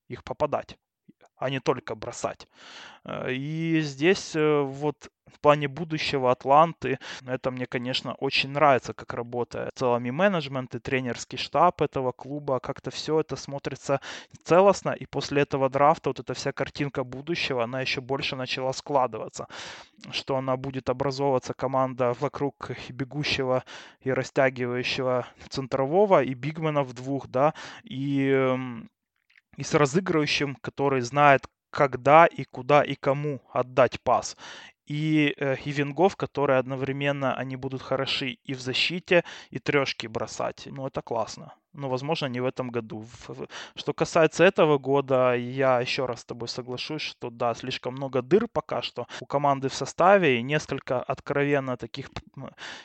их попадать а не только бросать. Э, и здесь э, вот в плане будущего Атланты, это мне, конечно, очень нравится, как работает в целом и менеджмент, и тренерский штаб этого клуба, как-то все это смотрится целостно, и после этого драфта вот эта вся картинка будущего, она еще больше начала складываться, что она будет образовываться команда вокруг бегущего и растягивающего центрового и бигменов двух, да, и эм, и с разыгрывающим, который знает, когда и куда и кому отдать пас. И, э, и вингов, которые одновременно они будут хороши и в защите, и трешки бросать. Ну, это классно но, возможно, не в этом году. Что касается этого года, я еще раз с тобой соглашусь, что да, слишком много дыр пока что у команды в составе и несколько откровенно таких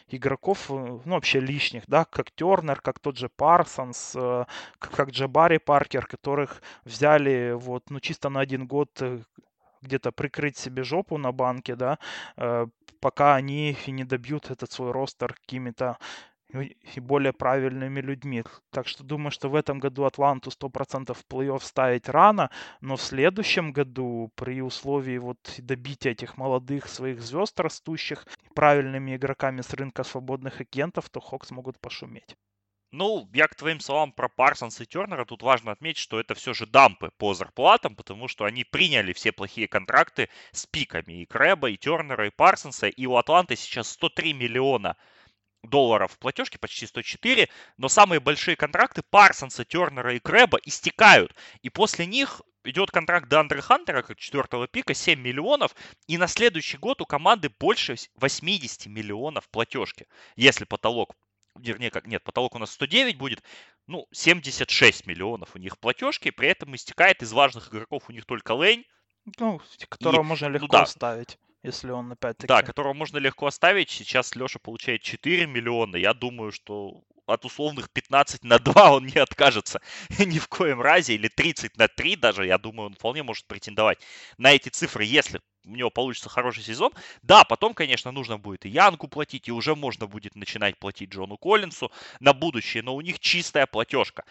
игроков, э, ну, вообще лишних, да, как Тернер, как тот же Парсонс, э, как Джабари Паркер, которых взяли вот, ну, чисто на один год э, где-то прикрыть себе жопу на банке, да, пока они не добьют этот свой ростер какими-то и более правильными людьми. Так что думаю, что в этом году Атланту 100% в плей-офф ставить рано, но в следующем году при условии вот добития этих молодых своих звезд растущих правильными игроками с рынка свободных агентов, то Хокс могут пошуметь. Ну, я к твоим словам про Парсонс и Тернера, тут важно отметить, что это все же дампы по зарплатам, потому что они приняли все плохие контракты с пиками и Крэба, и Тернера, и Парсонса, и у Атланты сейчас 103 миллиона долларов в платежке, почти 104, но самые большие контракты Парсонса, Тернера и Крэба истекают, и после них идет контракт Дандре Хантера, как четвертого пика, 7 миллионов, и на следующий год у команды больше 80 миллионов платежки, если потолок вернее, как, нет, потолок у нас 109 будет, ну, 76 миллионов у них платежки, при этом истекает из важных игроков у них только Лейн. Ну, которого и, можно ну легко ну, да. ставить если он опять-таки... Да, которого можно легко оставить. Сейчас Леша получает 4 миллиона. Я думаю, что от условных 15 на 2 он не откажется ни в коем разе. Или 30 на 3 даже, я думаю, он вполне может претендовать на эти цифры, если у него получится хороший сезон. Да, потом, конечно, нужно будет и Янку платить, и уже можно будет начинать платить Джону Коллинсу на будущее, но у них чистая платежка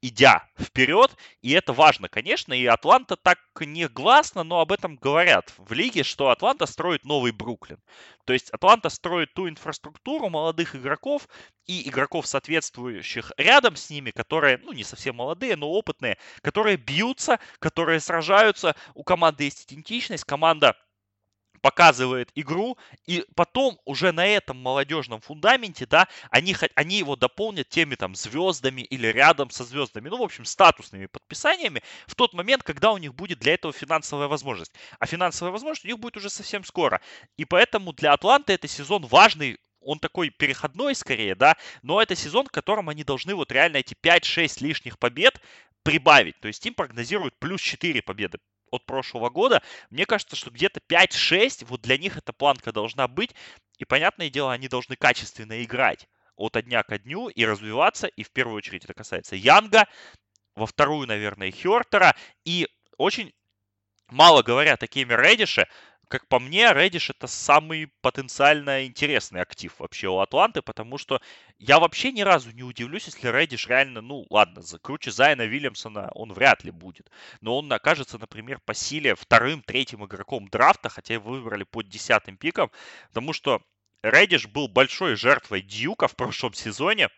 идя вперед, и это важно, конечно, и Атланта так не гласно, но об этом говорят в лиге, что Атланта строит новый Бруклин. То есть Атланта строит ту инфраструктуру молодых игроков и игроков, соответствующих рядом с ними, которые, ну, не совсем молодые, но опытные, которые бьются, которые сражаются. У команды есть идентичность, команда показывает игру, и потом уже на этом молодежном фундаменте, да, они, они его дополнят теми там звездами или рядом со звездами, ну, в общем, статусными подписаниями в тот момент, когда у них будет для этого финансовая возможность. А финансовая возможность у них будет уже совсем скоро. И поэтому для Атланты это сезон важный, он такой переходной скорее, да, но это сезон, в котором они должны вот реально эти 5-6 лишних побед прибавить. То есть им прогнозируют плюс 4 победы от прошлого года. Мне кажется, что где-то 5-6, вот для них эта планка должна быть. И, понятное дело, они должны качественно играть от дня ко дню и развиваться. И в первую очередь это касается Янга, во вторую, наверное, Хёртера. И очень мало говорят о Кеме Редише, как по мне, Reddish это самый потенциально интересный актив вообще у Атланты, потому что я вообще ни разу не удивлюсь, если Reddish реально, ну ладно, круче Зайна Вильямсона он вряд ли будет, но он окажется, например, по силе вторым, третьим игроком драфта, хотя его выбрали под десятым пиком, потому что Reddish был большой жертвой Дьюка в прошлом сезоне,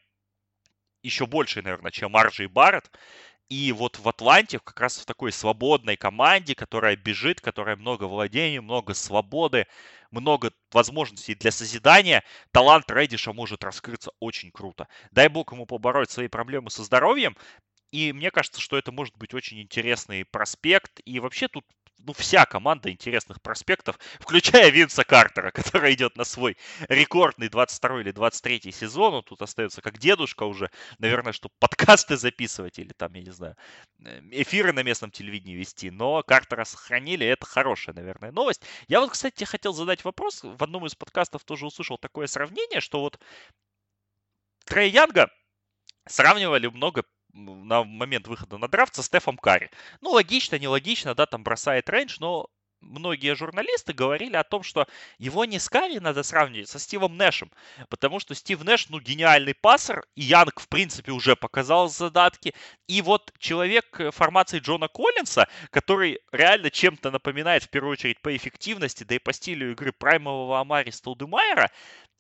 еще больше, наверное, чем Арджи и Барретт, и вот в Атланте, как раз в такой свободной команде, которая бежит, которая много владений, много свободы, много возможностей для созидания, талант Редиша может раскрыться очень круто. Дай бог ему побороть свои проблемы со здоровьем, и мне кажется, что это может быть очень интересный проспект. И вообще тут ну, вся команда интересных проспектов, включая Винса Картера, который идет на свой рекордный 22 или 23 сезон. Он тут остается как дедушка уже, наверное, чтобы подкасты записывать или там, я не знаю, э, эфиры на местном телевидении вести. Но Картера сохранили, это хорошая, наверное, новость. Я вот, кстати, хотел задать вопрос. В одном из подкастов тоже услышал такое сравнение, что вот Трей Янга сравнивали много на момент выхода на драфт со Стефом Карри. Ну, логично, нелогично, да, там бросает рейндж, но многие журналисты говорили о том, что его не с Карри надо сравнивать со Стивом Нэшем, потому что Стив Нэш, ну, гениальный пассер, и Янг, в принципе, уже показал задатки, и вот человек формации Джона Коллинса, который реально чем-то напоминает, в первую очередь, по эффективности, да и по стилю игры праймового Амари Столдемайера,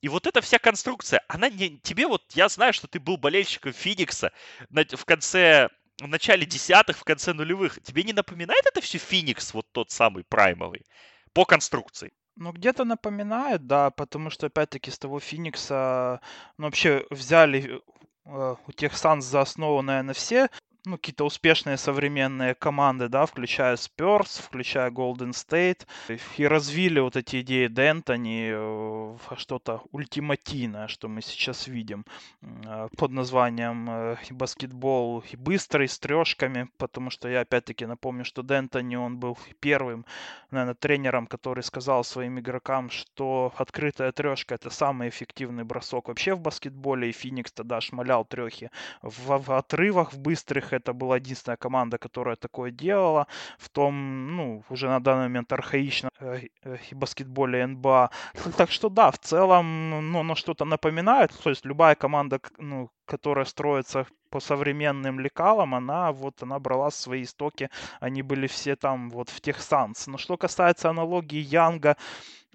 и вот эта вся конструкция, она не тебе вот, я знаю, что ты был болельщиком Феникса в конце, в начале десятых, в конце нулевых. Тебе не напоминает это все Феникс, вот тот самый праймовый, по конструкции? Ну, где-то напоминает, да, потому что, опять-таки, с того Феникса, ну, вообще взяли э, у тех Санс за основу, наверное, все ну, какие-то успешные современные команды, да, включая Spurs, включая Golden State, и развили вот эти идеи Д'Энтони в что-то ультимативное, что мы сейчас видим э, под названием э, баскетбол и быстрый, с трешками, потому что я опять-таки напомню, что Д'Энтони, он был первым, наверное, тренером, который сказал своим игрокам, что открытая трешка это самый эффективный бросок вообще в баскетболе, и Феникс тогда шмалял трехи в, в отрывах, в быстрых них это была единственная команда, которая такое делала в том, ну, уже на данный момент архаичном э, э, баскетболе НБА. Так что да, в целом, ну, оно что-то напоминает. То есть любая команда, ну, которая строится по современным лекалам, она вот, она брала свои истоки, они были все там вот в тех Санс. Но что касается аналогии Янга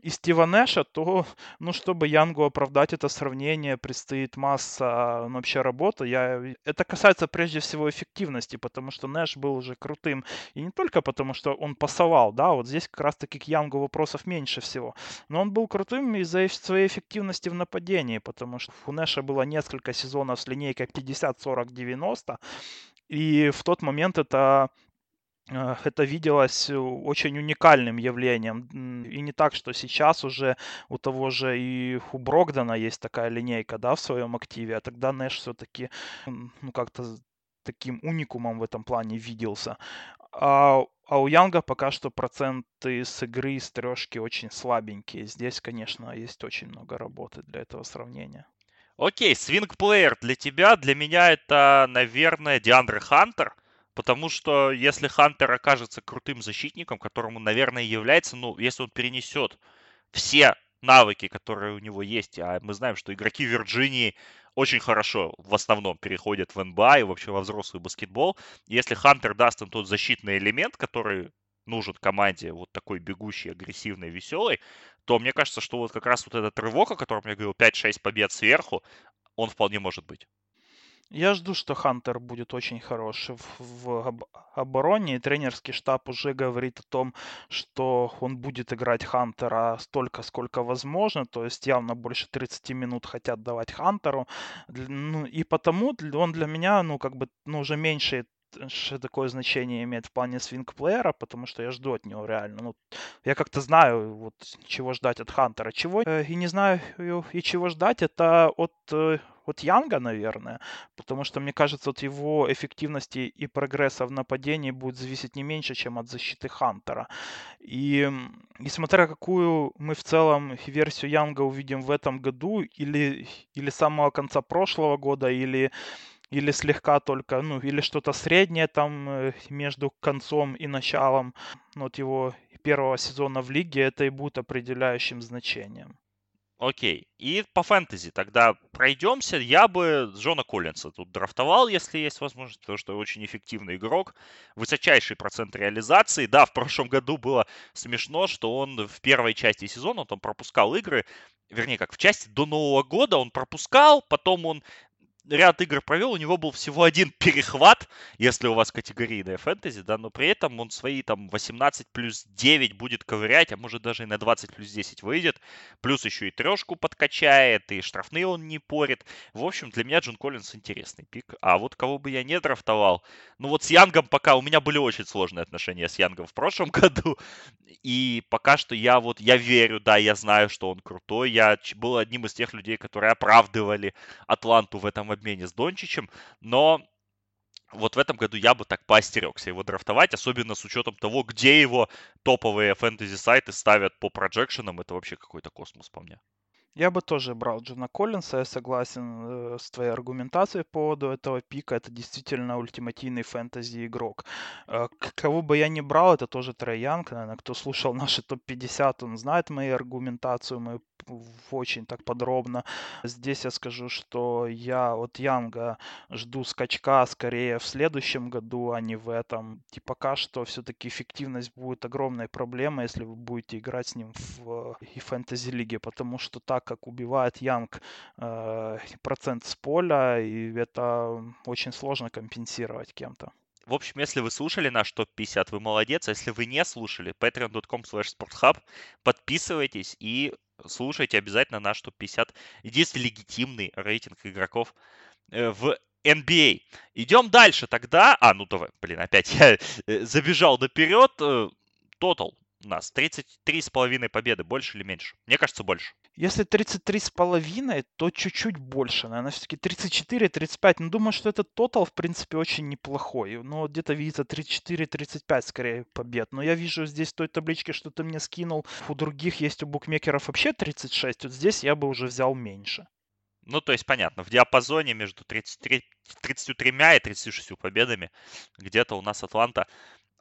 и Стива Нэша, то, ну, чтобы Янгу оправдать это сравнение, предстоит масса ну, вообще работы. Я... Это касается прежде всего эффективности, потому что Нэш был уже крутым. И не только потому, что он пасовал, да, вот здесь как раз-таки к Янгу вопросов меньше всего. Но он был крутым из-за своей эффективности в нападении, потому что у Нэша было несколько сезонов с линейкой 50, 40, 90. И в тот момент это это виделось э, очень уникальным явлением. И не так, что сейчас уже у того же и у Брогдана есть такая линейка, да, в своем активе, а тогда Нэш все-таки, ну, как-то таким уникумом в этом плане виделся. А, а у Янга пока что проценты с игры с трешки очень слабенькие. Здесь, конечно, есть очень много работы для этого сравнения. Окей, свинг-плеер для тебя, для меня это, наверное, Диандре Хантер – Потому что если Хантер окажется крутым защитником, которому, наверное, является, ну, если он перенесет все навыки, которые у него есть, а мы знаем, что игроки Вирджинии очень хорошо в основном переходят в НБА и вообще во взрослый баскетбол. Если Хантер даст им тот защитный элемент, который нужен команде, вот такой бегущий, агрессивный, веселый, то мне кажется, что вот как раз вот этот рывок, о котором я говорил, 5-6 побед сверху, он вполне может быть. Я жду, что Хантер будет очень хорош в, в обороне. И тренерский штаб уже говорит о том, что он будет играть Хантера столько, сколько возможно. То есть явно больше 30 минут хотят давать Хантеру. Ну, и потому он для меня, ну, как бы, ну, уже меньше такое значение имеет в плане свинг-плеера, потому что я жду от него реально. Ну, я как-то знаю, вот, чего ждать от Хантера. Чего э, и не знаю, и чего ждать, это от э, от Янга, наверное, потому что, мне кажется, от его эффективности и прогресса в нападении будет зависеть не меньше, чем от защиты Хантера. И несмотря какую мы в целом версию Янга увидим в этом году, или, или с самого конца прошлого года, или или слегка только, ну, или что-то среднее там э, между концом и началом ну, вот его первого сезона в лиге, это и будет определяющим значением. Окей. И по фэнтези тогда пройдемся. Я бы Джона Коллинса тут драфтовал, если есть возможность, потому что очень эффективный игрок. Высочайший процент реализации. Да, в прошлом году было смешно, что он в первой части сезона, он там пропускал игры, вернее, как в части до Нового года он пропускал, потом он ряд игр провел, у него был всего один перехват, если у вас категорийная фэнтези, да, но при этом он свои там 18 плюс 9 будет ковырять, а может даже и на 20 плюс 10 выйдет, плюс еще и трешку подкачает, и штрафные он не порит. В общем, для меня Джон Коллинс интересный пик. А вот кого бы я не драфтовал, ну вот с Янгом пока, у меня были очень сложные отношения с Янгом в прошлом году, и пока что я вот, я верю, да, я знаю, что он крутой, я был одним из тех людей, которые оправдывали Атланту в этом обмене с Дончичем, но вот в этом году я бы так поостерегся его драфтовать, особенно с учетом того, где его топовые фэнтези-сайты ставят по проджекшенам. Это вообще какой-то космос по мне. Я бы тоже брал Джона Коллинса, я согласен э, с твоей аргументацией по поводу этого пика. Это действительно ультимативный фэнтези-игрок. Э, кого бы я не брал, это тоже Трей Янг. Наверное, кто слушал наши топ-50, он знает мою аргументацию, мою очень так подробно. Здесь я скажу, что я от Янга жду скачка скорее в следующем году, а не в этом. И пока что все-таки эффективность будет огромной проблемой, если вы будете играть с ним в и фэнтези-лиге, потому что так как убивает Янг э, процент с поля, и это очень сложно компенсировать кем-то. В общем, если вы слушали наш топ-50, вы молодец. А если вы не слушали, patreon.com slash sporthub, подписывайтесь и слушайте обязательно наш топ-50. Единственный легитимный рейтинг игроков э, в NBA. Идем дальше тогда. А, ну давай, блин, опять я э, забежал наперед. Тотал у нас 33,5 победы, больше или меньше? Мне кажется, больше. Если 33 с половиной, то чуть-чуть больше. Наверное, все-таки 34-35. Ну, думаю, что этот тотал, в принципе, очень неплохой. Ну, где-то видится 34-35 скорее побед. Но я вижу здесь в той табличке, что ты мне скинул. У других есть у букмекеров вообще 36. Вот здесь я бы уже взял меньше. Ну, то есть, понятно, в диапазоне между 33, 33 и 36 победами где-то у нас Атланта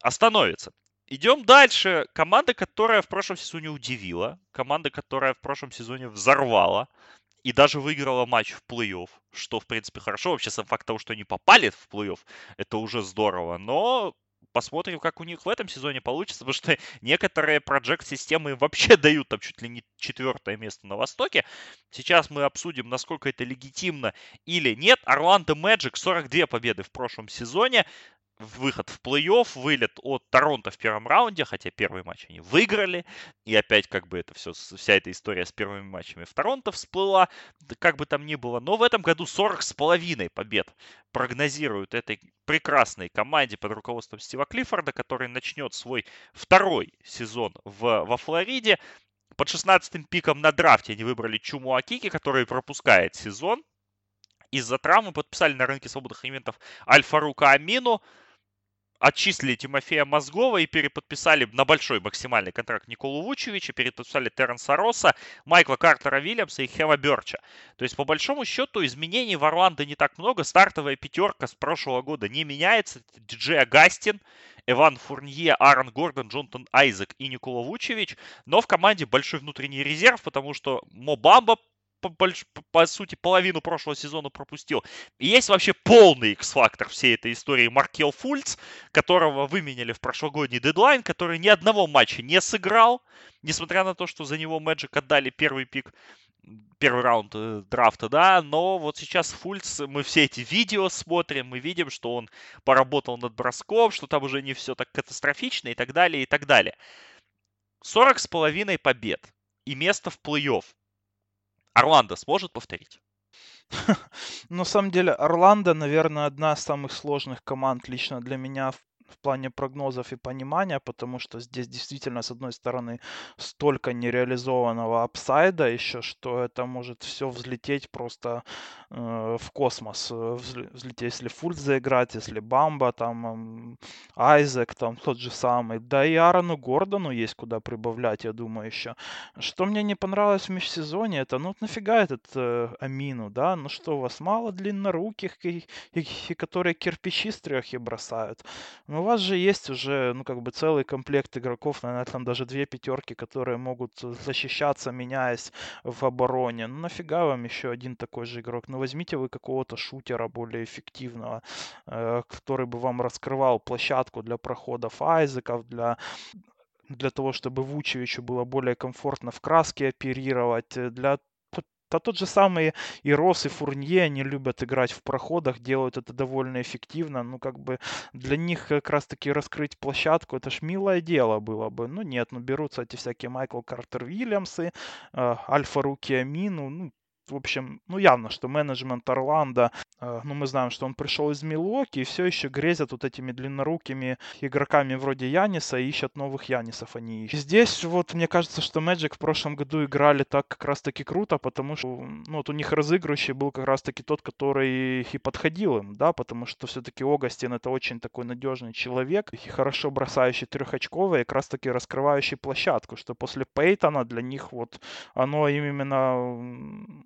остановится. Идем дальше. Команда, которая в прошлом сезоне удивила. Команда, которая в прошлом сезоне взорвала. И даже выиграла матч в плей-офф, что, в принципе, хорошо. Вообще, сам факт того, что они попали в плей-офф, это уже здорово. Но посмотрим, как у них в этом сезоне получится, потому что некоторые проект-системы вообще дают там чуть ли не четвертое место на Востоке. Сейчас мы обсудим, насколько это легитимно или нет. Орландо Мэджик 42 победы в прошлом сезоне выход в плей-офф, вылет от Торонто в первом раунде, хотя первый матч они выиграли, и опять как бы это все, вся эта история с первыми матчами в Торонто всплыла, как бы там ни было, но в этом году 40 с половиной побед прогнозируют этой прекрасной команде под руководством Стива Клиффорда, который начнет свой второй сезон в, во Флориде. Под 16-м пиком на драфте они выбрали Чуму Акики, который пропускает сезон. Из-за травмы подписали на рынке свободных элементов Альфа-Рука Амину отчислили Тимофея Мозгова и переподписали на большой максимальный контракт Николу Вучевича, переподписали Терренса Росса, Майкла Картера Вильямса и Хева Берча. То есть, по большому счету, изменений в Орландо не так много. Стартовая пятерка с прошлого года не меняется. Диджей Агастин, Эван Фурнье, Аарон Гордон, Джонатан Айзек и Никола Вучевич. Но в команде большой внутренний резерв, потому что Мобамба по, по сути, половину прошлого сезона пропустил. И есть вообще полный X-фактор всей этой истории Маркел Фульц, которого выменяли в прошлогодний дедлайн, который ни одного матча не сыграл, несмотря на то, что за него Мэджик отдали первый пик первый раунд э, драфта, да, но вот сейчас Фульц, мы все эти видео смотрим, мы видим, что он поработал над броском, что там уже не все так катастрофично и так далее, и так далее. 40 с половиной побед и место в плей-офф. Орландо сможет повторить? На самом деле, Орландо, наверное, одна из самых сложных команд лично для меня в в плане прогнозов и понимания, потому что здесь действительно, с одной стороны, столько нереализованного апсайда еще, что это может все взлететь просто в космос. Взлететь, если Фульт заиграть, если Бамба, там, э, Айзек, там, тот же самый. Да и Аарону Гордону есть куда прибавлять, я думаю, еще. Что мне не понравилось в межсезоне, это, ну, нафига этот э, Амину, да? Ну что, у вас мало длинноруких, и, и, и которые кирпичи с трехи бросают? Ну, у вас же есть уже, ну, как бы целый комплект игроков, наверное, там даже две пятерки, которые могут защищаться, меняясь в обороне. Ну, нафига вам еще один такой же игрок? Ну, возьмите вы какого-то шутера более эффективного, э, который бы вам раскрывал площадку для проходов Айзеков, для для того, чтобы Вучевичу было более комфортно в краске оперировать, э, для да тот же самый и Рос, и Фурнье, они любят играть в проходах, делают это довольно эффективно. Ну, как бы для них как раз-таки раскрыть площадку, это ж милое дело было бы. Ну, нет, ну, берутся эти всякие Майкл Картер Вильямсы, э, Альфа Руки Амину, ну, в общем, ну явно, что менеджмент Орландо, э, ну мы знаем, что он пришел из Милуоки и все еще грезят вот этими длиннорукими игроками вроде Яниса и ищут новых Янисов они ищут. Здесь вот мне кажется, что Magic в прошлом году играли так как раз таки круто, потому что ну, вот у них разыгрывающий был как раз таки тот, который и подходил им, да, потому что все-таки Огастин это очень такой надежный человек и хорошо бросающий трехочковый, и как раз таки раскрывающий площадку, что после Пейтона для них вот оно им именно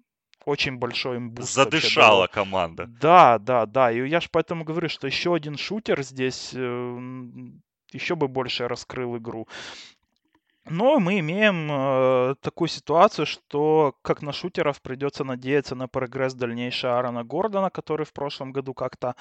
очень большой имбуст. Задышала команда. Да, да, да. И я же поэтому говорю, что еще один шутер здесь э, еще бы больше раскрыл игру. Но мы имеем э, такую ситуацию, что как на шутеров придется надеяться на прогресс дальнейший Аарона Гордона, который в прошлом году как-то,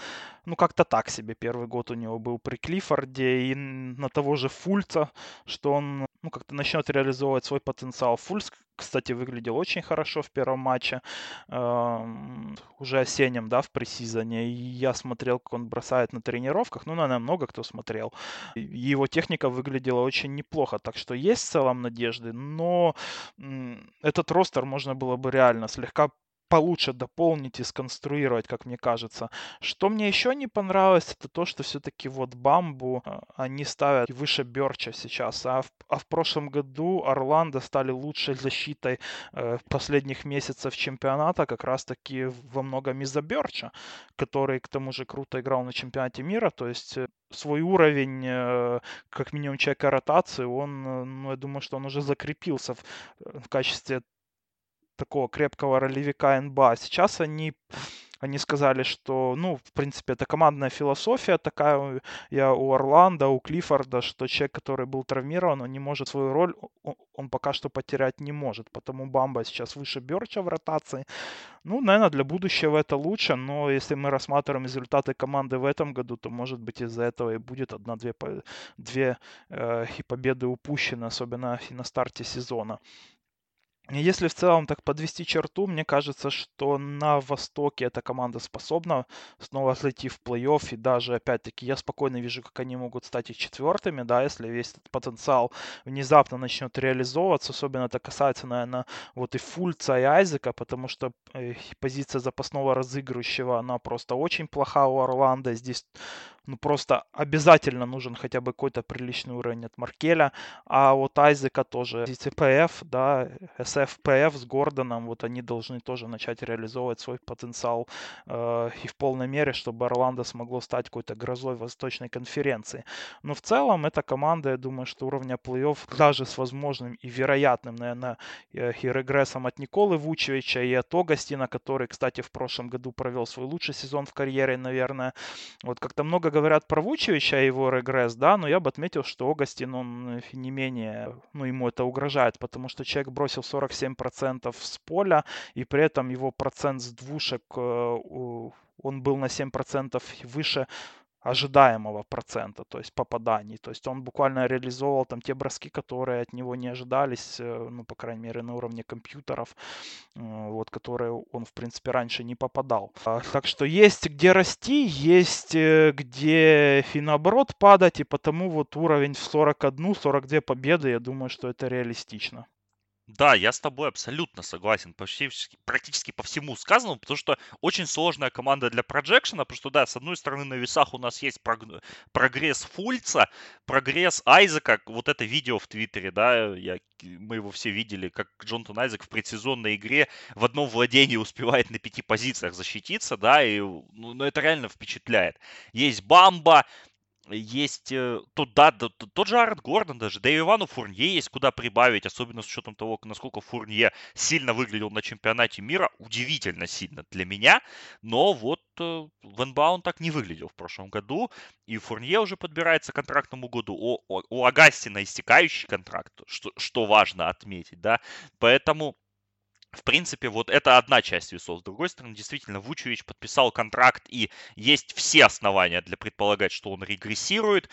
ну как-то так себе первый год у него был при Клиффорде, и на того же Фульца, что он ну, как-то начнет реализовывать свой потенциал. Фульц, кстати, выглядел очень хорошо в первом матче, уже осеннем, да, в пресизоне. И я смотрел, как он бросает на тренировках. Ну, наверное, много кто смотрел. Его техника выглядела очень неплохо. Так что есть в целом надежды. Но этот ростер можно было бы реально слегка получше дополнить и сконструировать, как мне кажется. Что мне еще не понравилось, это то, что все-таки вот Бамбу а, они ставят выше Берча сейчас, а в, а в прошлом году Орландо стали лучшей защитой э, последних месяцев чемпионата как раз-таки во многом из-за Берча, который к тому же круто играл на чемпионате мира, то есть э, свой уровень, э, как минимум человека ротации, он, э, ну, я думаю, что он уже закрепился в, в качестве такого крепкого ролевика НБА. Сейчас они они сказали, что, ну, в принципе, это командная философия такая я у Орландо, у Клиффорда, что человек, который был травмирован, он не может свою роль, он пока что потерять не может. Потому Бамба сейчас выше Берча в ротации. Ну, наверное, для будущего это лучше, но если мы рассматриваем результаты команды в этом году, то, может быть, из-за этого и будет одна-две две, э, и победы упущены, особенно и на старте сезона. Если в целом так подвести черту, мне кажется, что на Востоке эта команда способна снова зайти в плей-офф. И даже, опять-таки, я спокойно вижу, как они могут стать и четвертыми, да, если весь этот потенциал внезапно начнет реализовываться. Особенно это касается, наверное, вот и Фульца, и Айзека, потому что позиция запасного разыгрывающего, она просто очень плоха у Орландо. Здесь ну просто обязательно нужен хотя бы какой-то приличный уровень от Маркеля. А вот Айзека тоже, ПФ, да, СФПФ с Гордоном, вот они должны тоже начать реализовывать свой потенциал э, и в полной мере, чтобы Орландо смогло стать какой-то грозой Восточной конференции. Но в целом эта команда, я думаю, что уровня плей-офф даже с возможным и вероятным, наверное, э, и регрессом от Николы Вучевича и от Огастина, который, кстати, в прошлом году провел свой лучший сезон в карьере, наверное. Вот как-то много говорят про Вучевича и его регресс, да, но я бы отметил, что Огастин, он не менее, ну, ему это угрожает, потому что человек бросил 47% с поля, и при этом его процент с двушек, э, он был на 7% выше ожидаемого процента, то есть попаданий. То есть он буквально реализовывал там те броски, которые от него не ожидались, э, ну, по крайней мере, на уровне компьютеров, э, вот, которые он, в принципе, раньше не попадал. А, так что есть где расти, есть э, где и наоборот падать, и потому вот уровень в 41-42 победы, я думаю, что это реалистично. Да, я с тобой абсолютно согласен почти, практически по всему сказанному, потому что очень сложная команда для проджекшена, потому что, да, с одной стороны на весах у нас есть прогресс Фульца, прогресс Айзека, вот это видео в Твиттере, да, я, мы его все видели, как Джонатан Айзек в предсезонной игре в одном владении успевает на пяти позициях защититься, да, и ну, ну это реально впечатляет. Есть Бамба, есть э, тут, да, тот же Арт Гордон даже, да и Ивану Фурнье есть куда прибавить, особенно с учетом того, насколько Фурнье сильно выглядел на чемпионате мира, удивительно сильно для меня, но вот э, в НБА он так не выглядел в прошлом году, и Фурнье уже подбирается к контрактному году, у, у Агастина истекающий контракт, что, что важно отметить, да, поэтому в принципе, вот это одна часть весов. С другой стороны, действительно, Вучевич подписал контракт, и есть все основания для предполагать, что он регрессирует.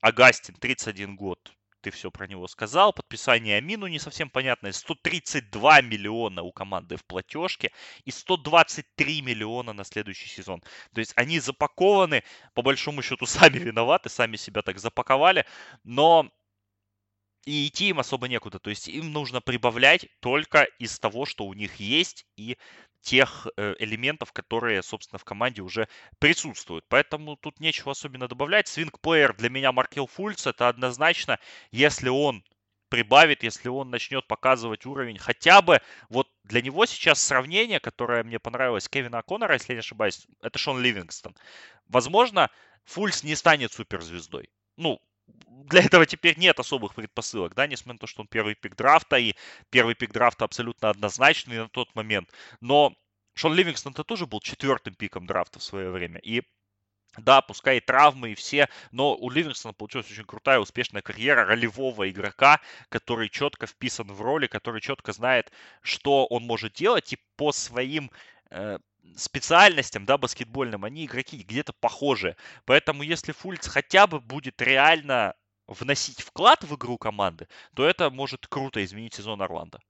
Агастин, 31 год, ты все про него сказал. Подписание Амину не совсем понятное. 132 миллиона у команды в платежке и 123 миллиона на следующий сезон. То есть они запакованы, по большому счету, сами виноваты, сами себя так запаковали. Но и идти им особо некуда. То есть им нужно прибавлять только из того, что у них есть, и тех э, элементов, которые, собственно, в команде уже присутствуют. Поэтому тут нечего особенно добавлять. Свинг-плеер для меня Маркел Фульц это однозначно, если он прибавит, если он начнет показывать уровень хотя бы, вот для него сейчас сравнение, которое мне понравилось, Кевина Коннора, если я не ошибаюсь, это Шон Ливингстон. Возможно, Фульс не станет суперзвездой. Ну, для этого теперь нет особых предпосылок, да, несмотря на то, что он первый пик драфта, и первый пик драфта абсолютно однозначный на тот момент. Но Шон Ливингстон то тоже был четвертым пиком драфта в свое время. И да, пускай и травмы, и все, но у Ливингстона получилась очень крутая, успешная карьера ролевого игрока, который четко вписан в роли, который четко знает, что он может делать, и по своим э, специальностям, да, баскетбольным, они игроки где-то похожи. Поэтому если Фульц хотя бы будет реально вносить вклад в игру команды, то это может круто изменить сезон Орландо.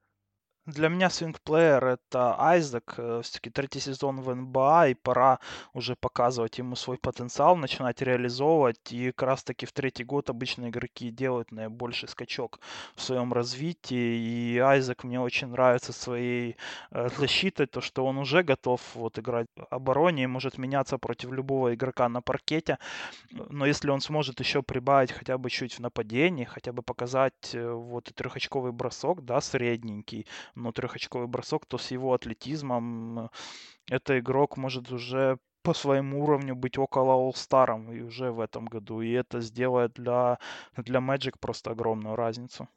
Для меня свингплеер это Айзек, э, все-таки третий сезон в НБА, и пора уже показывать ему свой потенциал, начинать реализовывать, и как раз таки в третий год обычно игроки делают наибольший скачок в своем развитии, и Айзек мне очень нравится своей э, защитой, то, что он уже готов вот играть в обороне и может меняться против любого игрока на паркете, но если он сможет еще прибавить хотя бы чуть в нападении, хотя бы показать э, вот и трехочковый бросок, да, средненький, но трехочковый бросок, то с его атлетизмом этот игрок может уже по своему уровню быть около All-Star и уже в этом году. И это сделает для, для Magic просто огромную разницу.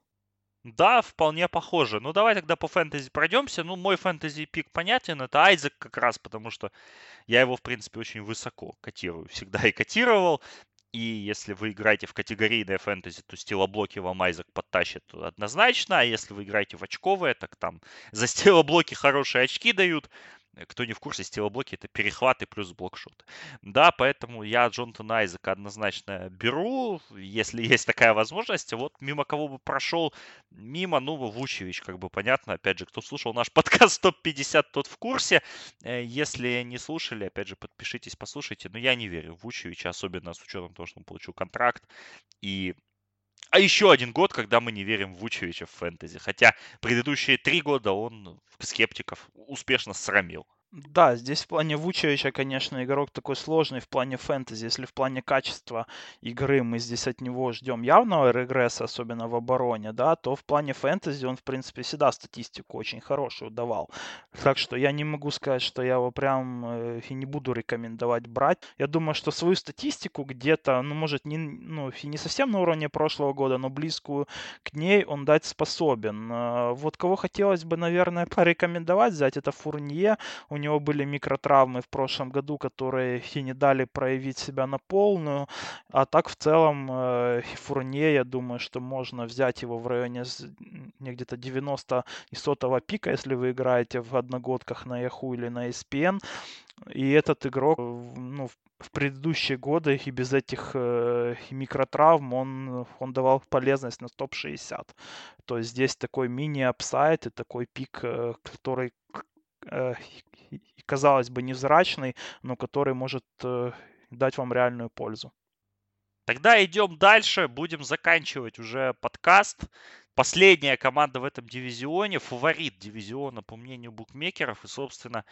Да, вполне похоже. Ну, давай тогда по фэнтези пройдемся. Ну, мой фэнтези пик понятен, это Айзек как раз, потому что я его, в принципе, очень высоко котирую. Всегда и котировал. И если вы играете в категорийное фэнтези, то стилоблоки вам Айзек подтащит однозначно. А если вы играете в очковое, так там за стилоблоки хорошие очки дают. Э, кто не в курсе, стилоблоки это перехваты плюс блокшот. Да, поэтому я Джонатана Айзека однозначно беру, если есть такая возможность. Вот мимо кого бы прошел, мимо, ну, Вучевич, как бы понятно. Опять же, кто слушал наш подкаст топ-50, тот в курсе. Э, если не слушали, опять же, подпишитесь, послушайте. Но я не верю в Вучевича, особенно с учетом того, что он получил контракт. И а еще один год, когда мы не верим в Вучевича в фэнтези. Хотя предыдущие три года он скептиков успешно срамил. Да, здесь в плане Вучевича, конечно, игрок такой сложный в плане фэнтези. Если в плане качества игры мы здесь от него ждем явного регресса, особенно в обороне, да, то в плане фэнтези он, в принципе, всегда статистику очень хорошую давал. Так что я не могу сказать, что я его прям э, и не буду рекомендовать брать. Я думаю, что свою статистику где-то, ну, может, не, ну, и не совсем на уровне прошлого года, но близкую к ней он дать способен. Э, вот кого хотелось бы, наверное, порекомендовать взять, это Фурнье. У него были микротравмы в прошлом году, которые и не дали проявить себя на полную. А так в целом э, Фурне, я думаю, что можно взять его в районе где-то 90 и сотого пика, если вы играете в одногодках на Yahoo или на ESPN. И этот игрок, ну, в предыдущие годы и без этих э, микротравм он, он давал полезность на топ-60. То есть здесь такой мини-апсайд и такой пик, э, который э, казалось бы, невзрачный, но который может э, дать вам реальную пользу. Тогда идем дальше, будем заканчивать уже подкаст. Последняя команда в этом дивизионе, фаворит дивизиона, по мнению букмекеров, и, собственно,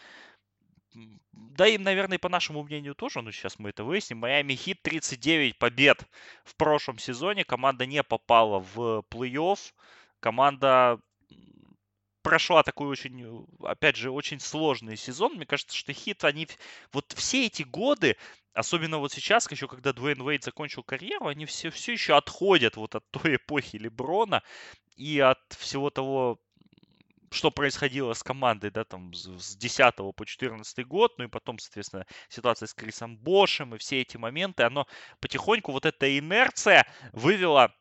да им, наверное, по нашему мнению тоже, но сейчас мы это выясним. Майами Хит 39 побед в прошлом сезоне. Команда не попала в плей-офф. Команда прошла такой очень, опять же, очень сложный сезон. Мне кажется, что хит, они вот все эти годы, особенно вот сейчас, еще когда Дуэйн Уэйд закончил карьеру, они все, все еще отходят вот от той эпохи Леброна и от всего того, что происходило с командой, да, там, с 10 по 14 год, ну и потом, соответственно, ситуация с Крисом Бошем и все эти моменты, оно потихоньку, вот эта инерция вывела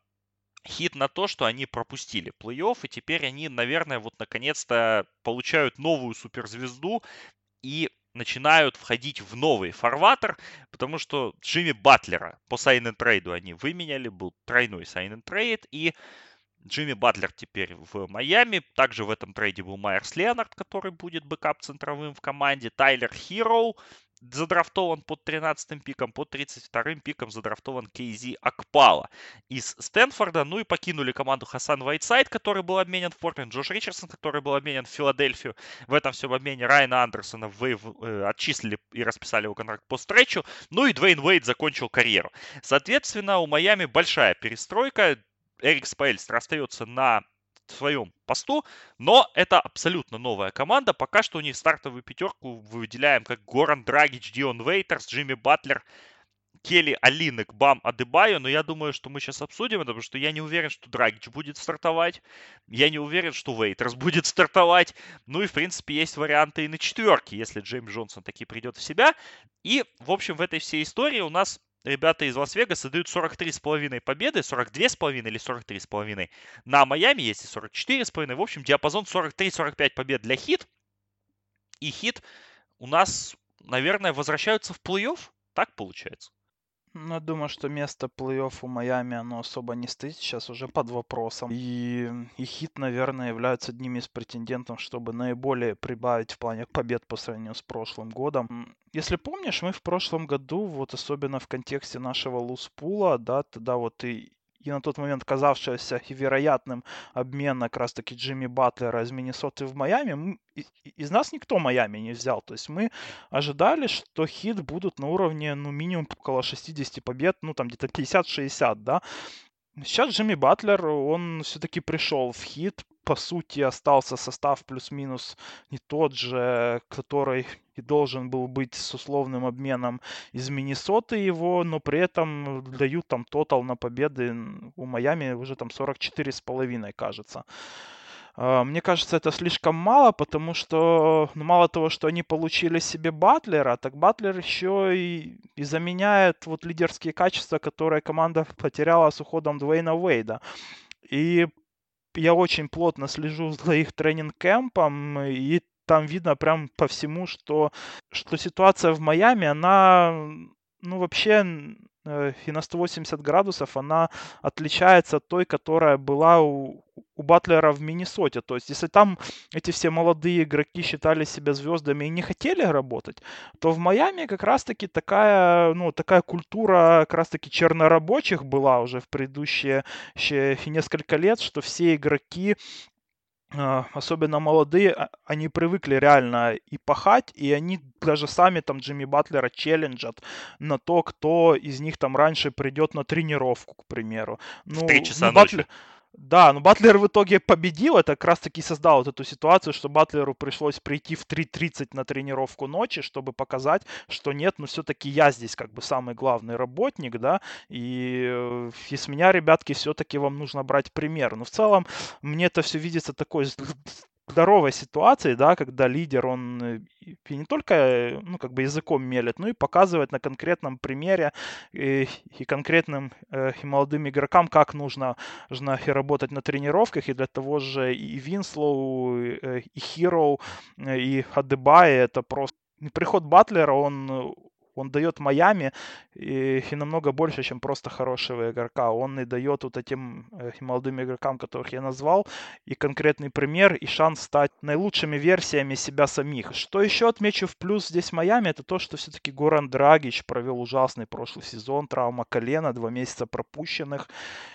Хит на то, что они пропустили плей-офф, и теперь они, наверное, вот наконец-то получают новую суперзвезду и начинают входить в новый фарватер, потому что Джимми Батлера по sign trade у они выменяли, был тройной sign trade, и Джимми Батлер теперь в Майами. Также в этом трейде был Майерс Леонард, который будет backup центровым в команде. Тайлер Хироу задрафтован под 13 пиком, под 32 пиком задрафтован Кейзи Акпала из Стэнфорда. Ну и покинули команду Хасан Вайтсайд, который был обменен в Портленд, Джош Ричардсон, который был обменен в Филадельфию. В этом всем обмене Райана Андерсона вейв, э, отчислили и расписали его контракт по стречу. Ну и Двейн Уэйд закончил карьеру. Соответственно, у Майами большая перестройка. Эрик Спайльстер остается на своем посту, но это абсолютно новая команда. Пока что у них стартовую пятерку выделяем как Горан Драгич, Дион Вейтерс, Джимми Батлер, Келли Алинек, Бам Адебайо, но я думаю, что мы сейчас обсудим, потому что я не уверен, что Драгич будет стартовать, я не уверен, что Вейтерс будет стартовать, ну и, в принципе, есть варианты и на четверке, если Джеймс Джонсон таки придет в себя. И, в общем, в этой всей истории у нас ребята из Лас-Вегаса дают 43,5 победы, 42,5 или 43,5. На Майами есть и 44,5. В общем, диапазон 43-45 побед для хит. И хит у нас, наверное, возвращаются в плей-офф. Так получается. Ну, я думаю, что место плей-офф у Майами, оно особо не стоит сейчас уже под вопросом. И, и Хит, наверное, являются одним из претендентов, чтобы наиболее прибавить в плане побед по сравнению с прошлым годом. Если помнишь, мы в прошлом году, вот особенно в контексте нашего луспула, да, тогда вот и и на тот момент казавшегося вероятным обмена как раз таки Джимми Батлера из Миннесоты в Майами, из нас никто Майами не взял. То есть мы ожидали, что хит будут на уровне, ну, минимум около 60 побед, ну, там где-то 50-60, да. Сейчас Джимми Батлер, он все-таки пришел в хит, по сути остался состав плюс-минус не тот же, который и должен был быть с условным обменом из Миннесоты его, но при этом дают там тотал на победы у Майами уже там 44 с половиной, кажется. А, мне кажется, это слишком мало, потому что ну, мало того, что они получили себе Батлера, так Батлер еще и, и заменяет вот лидерские качества, которые команда потеряла с уходом Дуэйна Уэйда. И я очень плотно слежу за их тренинг-кэмпом, и там видно прям по всему, что, что ситуация в Майами, она, ну, вообще и на 180 градусов она отличается от той, которая была у, у Батлера в Миннесоте. То есть, если там эти все молодые игроки считали себя звездами и не хотели работать, то в Майами как раз-таки такая, ну, такая культура как раз-таки чернорабочих была уже в предыдущие несколько лет, что все игроки особенно молодые, а, они привыкли реально и пахать, и они даже сами там Джимми Батлера челленджат на то, кто из них там раньше придет на тренировку, к примеру. Ну, в 3 часа ну, ночи. Да, но Батлер в итоге победил. Это как раз таки создал вот эту ситуацию, что Батлеру пришлось прийти в 3.30 на тренировку ночи, чтобы показать, что нет, но все-таки я здесь как бы самый главный работник, да, и э, из меня, ребятки, все-таки вам нужно брать пример. Но в целом мне это все видится такой здоровой ситуации, да, когда лидер, он э, и не только, э, ну, как бы языком мелет, но и показывает на конкретном примере и, и конкретным э, и молодым игрокам, как нужно, нужно работать на тренировках, и для того же и Винслоу, и, и Хироу, и Адебай, это просто приход Батлера, он он дает Майами и, и намного больше, чем просто хорошего игрока. Он и дает вот этим э, молодым игрокам, которых я назвал, и конкретный пример, и шанс стать наилучшими версиями себя самих. Что еще отмечу в плюс здесь Майами, это то, что все-таки Горан Драгич провел ужасный прошлый сезон, травма колена, два месяца пропущенных,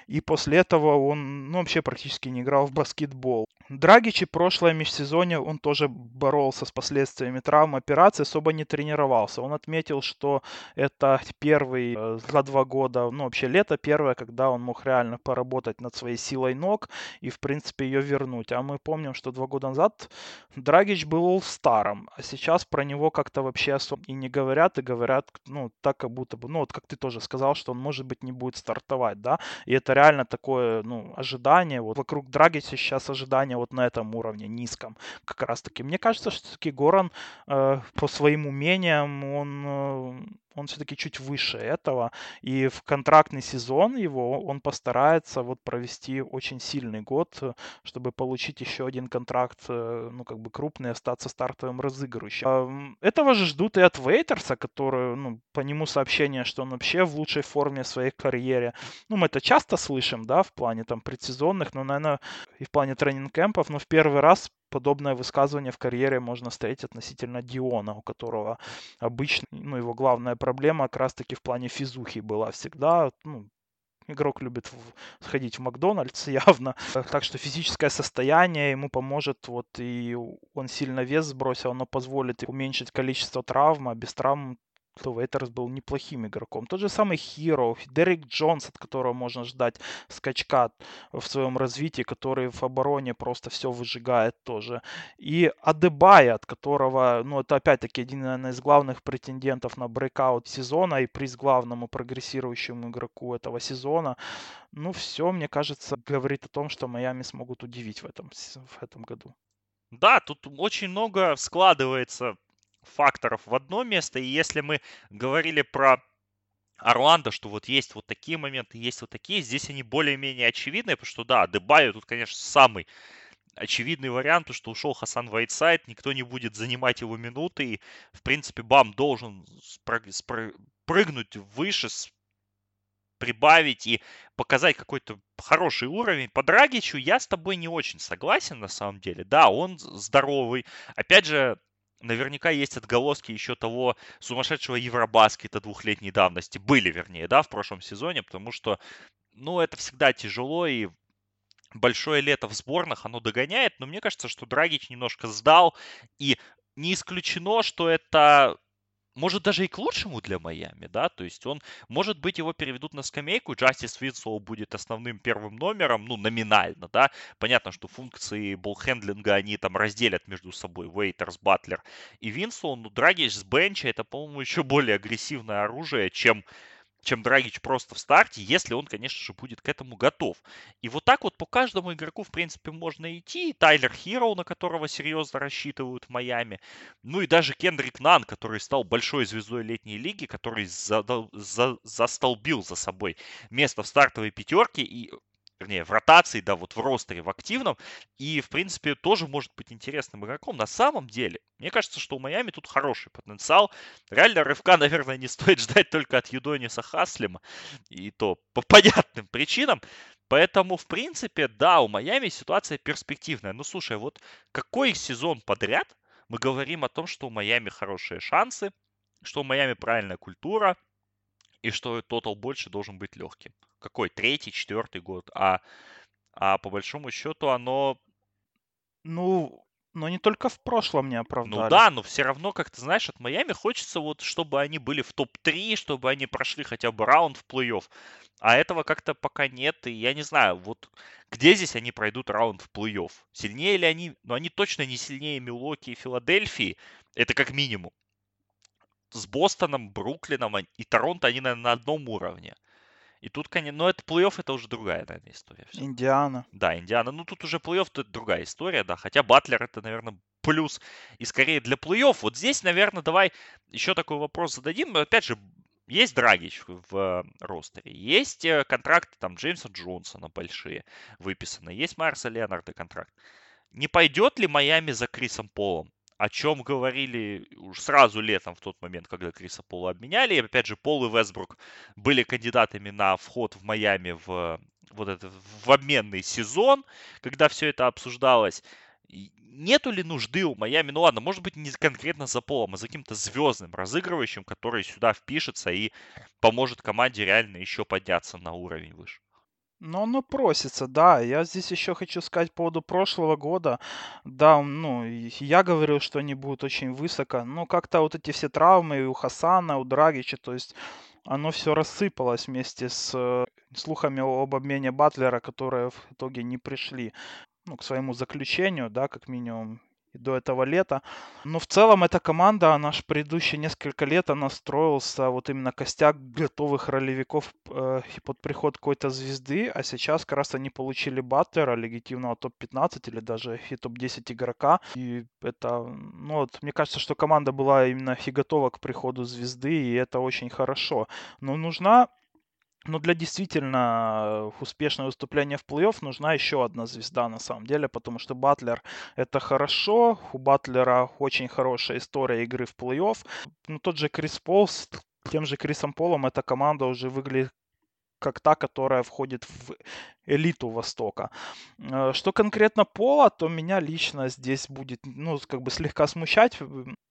и после этого он ну, вообще практически не играл в баскетбол. Драгич и прошлое межсезонье он тоже боролся с последствиями травмы операции, особо не тренировался. Он отметил, что это первый э, за два года, ну вообще лето первое, когда он мог реально поработать над своей силой ног и в принципе ее вернуть. А мы помним, что два года назад Драгич был старым, а сейчас про него как-то вообще особо и не говорят, и говорят, ну так как будто бы, ну вот как ты тоже сказал, что он может быть не будет стартовать, да, и это реально такое, ну, ожидание, вот вокруг Драгича сейчас ожидание вот на этом уровне, низком, как раз таки. Мне кажется, что все-таки Горан э, по своим умениям, он э, он все-таки чуть выше этого. И в контрактный сезон его он постарается вот провести очень сильный год, чтобы получить еще один контракт, э, ну, как бы крупный, остаться стартовым разыгрывающим. Этого же ждут и от Вейтерса, который, ну, по нему сообщение, что он вообще в лучшей форме в своей карьере. Ну, мы это часто слышим, да, в плане там предсезонных, но, наверное, и в плане тренинг-кемпов, но в первый раз подобное высказывание в карьере можно встретить относительно Диона, у которого обычно, ну, его главная проблема как раз-таки в плане физухи была всегда, ну, Игрок любит сходить в Макдональдс явно. Так что физическое состояние ему поможет. Вот и он сильно вес сбросил, оно позволит уменьшить количество травм. А без травм то Вейтерс был неплохим игроком. Тот же самый Хиро, Дерек Джонс, от которого можно ждать скачка в своем развитии, который в обороне просто все выжигает тоже. И Адебайо, от которого, ну, это опять-таки один, наверное, из главных претендентов на breakout сезона и приз главному прогрессирующему игроку этого сезона. Ну, все, мне кажется, говорит о том, что Майами смогут удивить в этом, в этом году. Да, тут очень много складывается факторов в одно место. И если мы говорили про Орландо, что вот есть вот такие моменты, есть вот такие, здесь они более-менее очевидные, потому что да, Дебайо тут, конечно, самый очевидный вариант, что ушел Хасан Вайтсайд, никто не будет занимать его минуты, и, в принципе, Бам должен спрыг, спрыгнуть выше, прибавить и показать какой-то хороший уровень. По Драгичу я с тобой не очень согласен, на самом деле. Да, он здоровый. Опять же, наверняка есть отголоски еще того сумасшедшего Евробаскета двухлетней давности. Были, вернее, да, в прошлом сезоне, потому что, ну, это всегда тяжело, и большое лето в сборных оно догоняет, но мне кажется, что Драгич немножко сдал, и не исключено, что это может, даже и к лучшему для Майами, да, то есть он, может быть, его переведут на скамейку, Джастис Винслоу будет основным первым номером, ну, номинально, да, понятно, что функции болхендлинга они там разделят между собой, Вейтерс, Батлер и Винслоу, ну, Драгич с бенча это, по-моему, еще более агрессивное оружие, чем чем Драгич просто в старте, если он, конечно же, будет к этому готов. И вот так вот по каждому игроку, в принципе, можно идти. Тайлер Хироу, на которого серьезно рассчитывают в Майами. Ну и даже Кендрик Нан, который стал большой звездой летней лиги, который задал, за, застолбил за собой место в стартовой пятерке и вернее, в ротации, да, вот в ростере, в активном, и, в принципе, тоже может быть интересным игроком. На самом деле, мне кажется, что у Майами тут хороший потенциал. Реально, рывка, наверное, не стоит ждать только от Юдониса Хаслима, и то по понятным причинам. Поэтому, в принципе, да, у Майами ситуация перспективная. Ну, слушай, вот какой сезон подряд мы говорим о том, что у Майами хорошие шансы, что у Майами правильная культура, и что тотал больше должен быть легким какой, третий, четвертый год, а, а по большому счету оно... Ну, но не только в прошлом не оправдали. Ну да, но все равно, как ты знаешь, от Майами хочется вот, чтобы они были в топ-3, чтобы они прошли хотя бы раунд в плей-офф. А этого как-то пока нет, и я не знаю, вот где здесь они пройдут раунд в плей-офф? Сильнее ли они? Ну, они точно не сильнее Милоки и Филадельфии, это как минимум. С Бостоном, Бруклином и Торонто они, наверное, на одном уровне. И тут, конечно, но это плей-офф, это уже другая, наверное, история. Все. Индиана. Да, Индиана. Ну, тут уже плей-офф, это другая история, да. Хотя Батлер это, наверное, плюс. И скорее для плей-офф. Вот здесь, наверное, давай еще такой вопрос зададим. Опять же, есть Драгич в э, ростере, есть э, контракты там Джеймса Джонсона большие выписаны, есть Марса Леонарда контракт. Не пойдет ли Майами за Крисом Полом? О чем говорили уж сразу летом в тот момент, когда Криса Пола обменяли. И опять же, Пол и Вестбрук были кандидатами на вход в Майами в вот этот в обменный сезон, когда все это обсуждалось. Нету ли нужды у Майами, ну ладно, может быть не конкретно за Полом, а за каким-то звездным разыгрывающим, который сюда впишется и поможет команде реально еще подняться на уровень выше? Ну, оно просится, да. Я здесь еще хочу сказать по поводу прошлого года. Да, ну, я говорил, что они будут очень высоко. Но как-то вот эти все травмы у Хасана, у Драгича, то есть оно все рассыпалось вместе с э, слухами об обмене Батлера, которые в итоге не пришли ну, к своему заключению, да, как минимум до этого лета. Но в целом эта команда, она же предыдущие несколько лет, она строился вот именно костяк готовых ролевиков э, под приход какой-то звезды, а сейчас как раз они получили Баттера, легитимного топ-15 или даже и топ-10 игрока. И это, ну вот, мне кажется, что команда была именно и готова к приходу звезды, и это очень хорошо. Но нужна но для действительно успешного выступления в плей-офф нужна еще одна звезда на самом деле, потому что Батлер это хорошо, у Батлера очень хорошая история игры в плей-офф. Ну, тот же Крис Пол с тем же Крисом Полом эта команда уже выглядит как та, которая входит в элиту Востока. Э, что конкретно Пола, то меня лично здесь будет, ну, как бы слегка смущать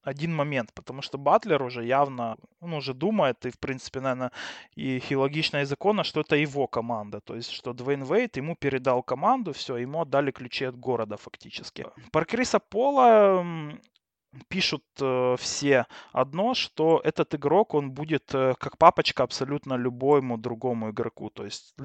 один момент, потому что Батлер уже явно, он уже думает, и, в принципе, наверное, и, и логично и законно, что это его команда, то есть, что Двейн Вейт ему передал команду, все, ему отдали ключи от города фактически. Про Криса Пола пишут э, все одно, что этот игрок, он будет э, как папочка абсолютно любому другому игроку. То есть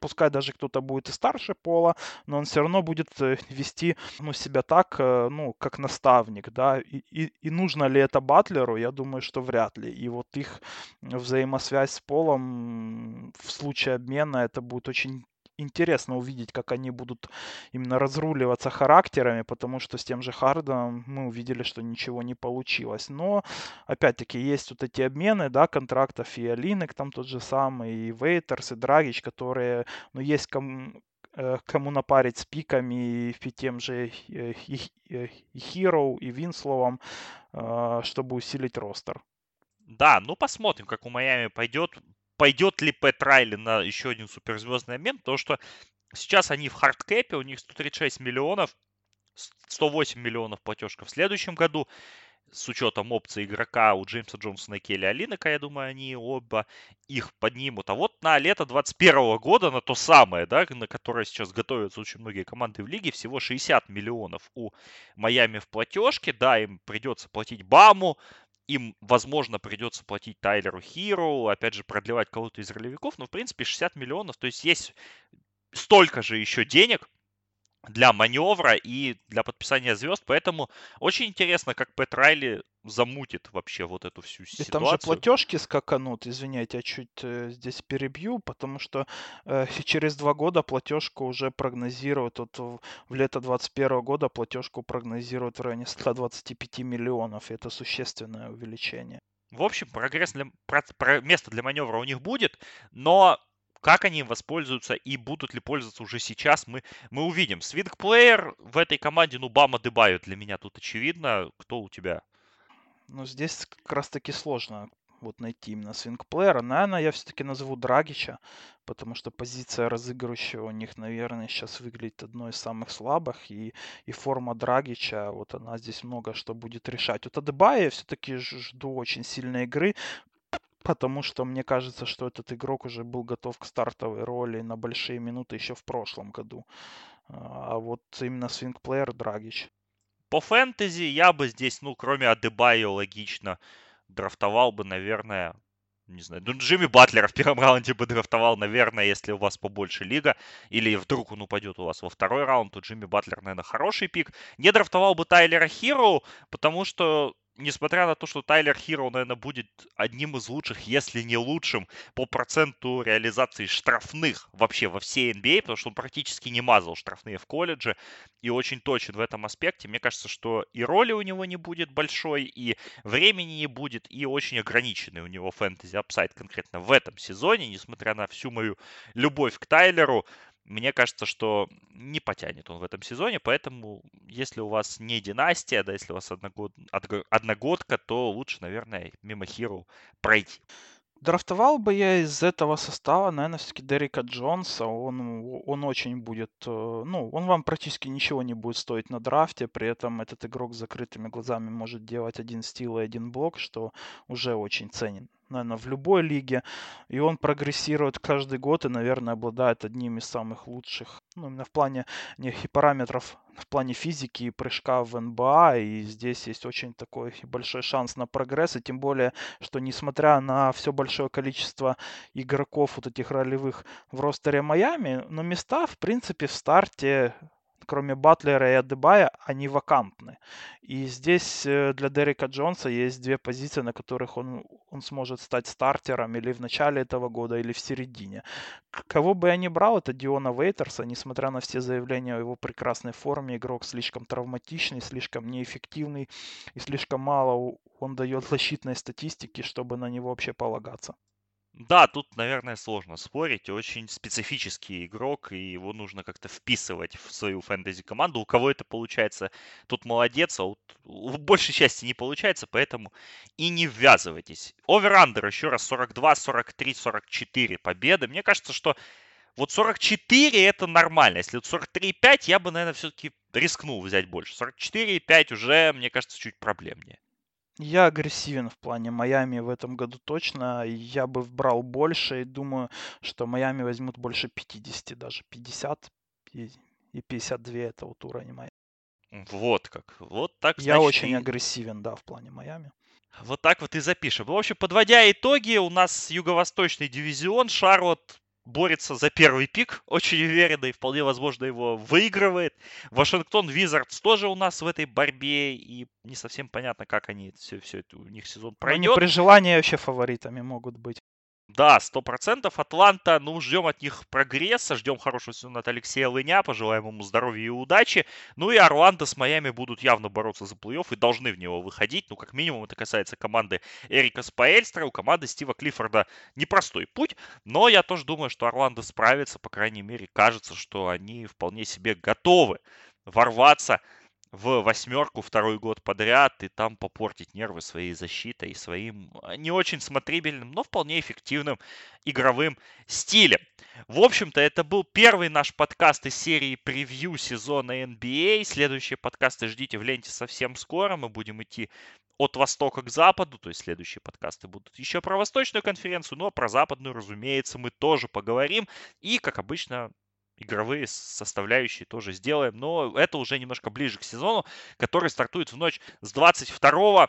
пускай даже кто-то будет и старше пола, но он все равно будет э, вести ну, себя так, э, ну, как наставник, да, и, и, и нужно ли это Батлеру, я думаю, что вряд ли. И вот их взаимосвязь с полом в случае обмена, это будет очень интересно увидеть, как они будут именно разруливаться характерами, потому что с тем же Хардом мы увидели, что ничего не получилось. Но, опять-таки, есть вот эти обмены, да, контрактов и Алинек там тот же самый, и Вейтерс, и Драгич, которые, ну, есть кому, э, кому напарить с пиками и тем же э, и, и Hero, и Винсловом, э, чтобы усилить ростер. Да, ну посмотрим, как у Майами пойдет пойдет ли Пэт Райли на еще один суперзвездный обмен, потому что сейчас они в хардкэпе, у них 136 миллионов, 108 миллионов платежка в следующем году, с учетом опции игрока у Джеймса Джонсона и Келли Олиника, я думаю, они оба их поднимут. А вот на лето 2021 года, на то самое, да, на которое сейчас готовятся очень многие команды в лиге, всего 60 миллионов у Майами в платежке. Да, им придется платить Баму, им, возможно, придется платить Тайлеру Хиру, опять же, продлевать кого-то из ролевиков, но, в принципе, 60 миллионов, то есть есть столько же еще денег, для маневра и для подписания звезд. Поэтому очень интересно, как Пэт Райли замутит вообще вот эту всю ситуацию. И там же платежки скаканут, извиняйте, я чуть э, здесь перебью, потому что э, через два года платежку уже прогнозируют, вот в, в лето 2021 года платежку прогнозируют в районе 125 миллионов, и это существенное увеличение. В общем, прогресс для, про, про, место для маневра у них будет, но как они им воспользуются и будут ли пользоваться уже сейчас, мы, мы увидим. Свингплеер в этой команде, ну, Бама Дебаю для меня тут очевидно. Кто у тебя? Ну, здесь как раз-таки сложно вот найти именно свингплеера. Наверное, я все-таки назову Драгича, потому что позиция разыгрывающего у них, наверное, сейчас выглядит одной из самых слабых, и, и форма Драгича, вот она здесь много что будет решать. Вот Адебая я все-таки жду очень сильной игры, Потому что мне кажется, что этот игрок уже был готов к стартовой роли на большие минуты еще в прошлом году. А вот именно свингплеер Драгич. По фэнтези я бы здесь, ну, кроме Адебайо, логично, драфтовал бы, наверное, не знаю, ну, Джимми Батлера в первом раунде бы драфтовал, наверное, если у вас побольше лига, или вдруг он упадет у вас во второй раунд, то Джимми Батлер, наверное, хороший пик. Не драфтовал бы Тайлера Хиро, потому что несмотря на то, что Тайлер Хиро, наверное, будет одним из лучших, если не лучшим, по проценту реализации штрафных вообще во всей NBA, а, потому что он практически не мазал штрафные в колледже и очень точен в этом аспекте. Мне кажется, что и роли у него не будет большой, и времени не будет, и очень ограниченный у него fantasy upside конкретно в этом сезоне, несмотря на всю мою любовь к Тайлеру мне кажется, что не потянет он в этом сезоне, поэтому если у вас не династия, да, если у вас одногод... одногодка, то лучше, наверное, мимо Хирро пройти. Драфтовал бы я из этого состава, наверное, все-таки Дерека Джонса. Он, он очень будет, э, ну, он вам практически ничего не будет стоить на драфте. При этом этот игрок с закрытыми глазами может делать один стил и один блок, что уже очень ценен наверное, в любой лиге. И он прогрессирует каждый год и, наверное, обладает одним из самых лучших, ну, именно в плане неких параметров, в плане физики и прыжка в НБА. И здесь есть очень такой большой шанс на прогресс. И тем более, что несмотря на все большое количество игроков вот этих ролевых в ростере Майами, но места, в принципе, в старте кроме Батлера и Адебая, они вакантны. И здесь э, для Дерека Джонса есть две позиции, на которых он, он сможет стать стартером или в начале этого года, или в середине. Кого бы я ни брал, это Диона Вейтерса, несмотря на все заявления о его прекрасной форме, игрок слишком травматичный, слишком неэффективный и слишком мало он дает защитной статистики, чтобы на него вообще полагаться. Да, тут, наверное, сложно спорить. Очень специфический игрок, и его нужно как-то вписывать в свою фэнтези-команду. У кого это получается, тут молодец, а вот в большей части не получается, поэтому и не ввязывайтесь. Over-under еще раз 42, 43, 44 победы. Мне кажется, что вот 44 это нормально. Если вот 43,5, я бы, наверное, все-таки рискнул взять больше. 44,5 уже, мне кажется, чуть проблемнее. Я агрессивен в плане Майами в этом году точно. Я бы брал больше и думаю, что Майами возьмут больше 50, даже 50 и, и 52 это вот уровень Майами. Вот как. Вот так, Я значит, очень и... агрессивен, да, в плане Майами. Вот так вот и запишем. В общем, подводя итоги, у нас юго-восточный дивизион. Шарлот борется за первый пик, очень уверенно и вполне возможно его выигрывает. Вашингтон Визардс тоже у нас в этой борьбе, и не совсем понятно, как они все, все это у них сезон пройдет. Они при желании вообще фаворитами могут быть. Да, сто процентов. Атланта, ну, ждем от них прогресса, ждем хорошего сезона от Алексея Лыня, пожелаем ему здоровья и удачи. Ну и Орландо с Майами будут явно бороться за плей-офф и должны в него выходить. Ну, как минимум, это касается команды Эрика Спаэльстра, у команды Стива Клиффорда непростой путь, но я тоже думаю, что Орландо справится, по крайней мере, кажется, что они вполне себе готовы ворваться в восьмерку второй год подряд и там попортить нервы своей защитой и своим а, не очень смотрибельным, но вполне эффективным игровым стилем. В общем-то, это был первый наш подкаст из серии превью сезона NBA. Следующие подкасты ждите в ленте совсем скоро. Мы будем идти от востока к западу, то есть следующие подкасты будут еще про восточную конференцию, но про западную, разумеется, мы тоже поговорим. И, как обычно, игровые составляющие тоже сделаем. Но это уже немножко ближе к сезону, который стартует в ночь с 22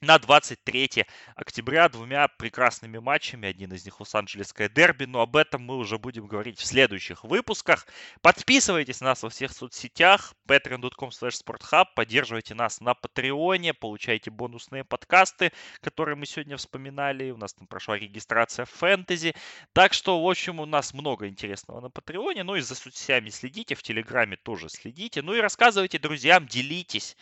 на 23 октября двумя прекрасными матчами. Один из них Лос-Анджелесское дерби, но об этом мы уже будем говорить в следующих выпусках. Подписывайтесь на нас во всех соцсетях, patreon.com sporthub, поддерживайте нас на Патреоне, получайте бонусные подкасты, которые мы сегодня вспоминали. У нас там прошла регистрация фэнтези. Так что, в общем, у нас много интересного на Патреоне. Ну и за соцсетями следите, в Телеграме тоже следите. Ну и рассказывайте друзьям, делитесь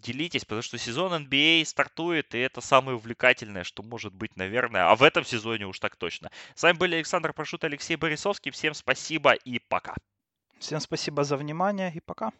делитесь, потому что сезон NBA стартует, и это самое увлекательное, что может быть, наверное. А в этом сезоне уж так точно. С вами были Александр Пашут, Алексей Борисовский. Всем спасибо и пока. Всем спасибо за внимание и пока.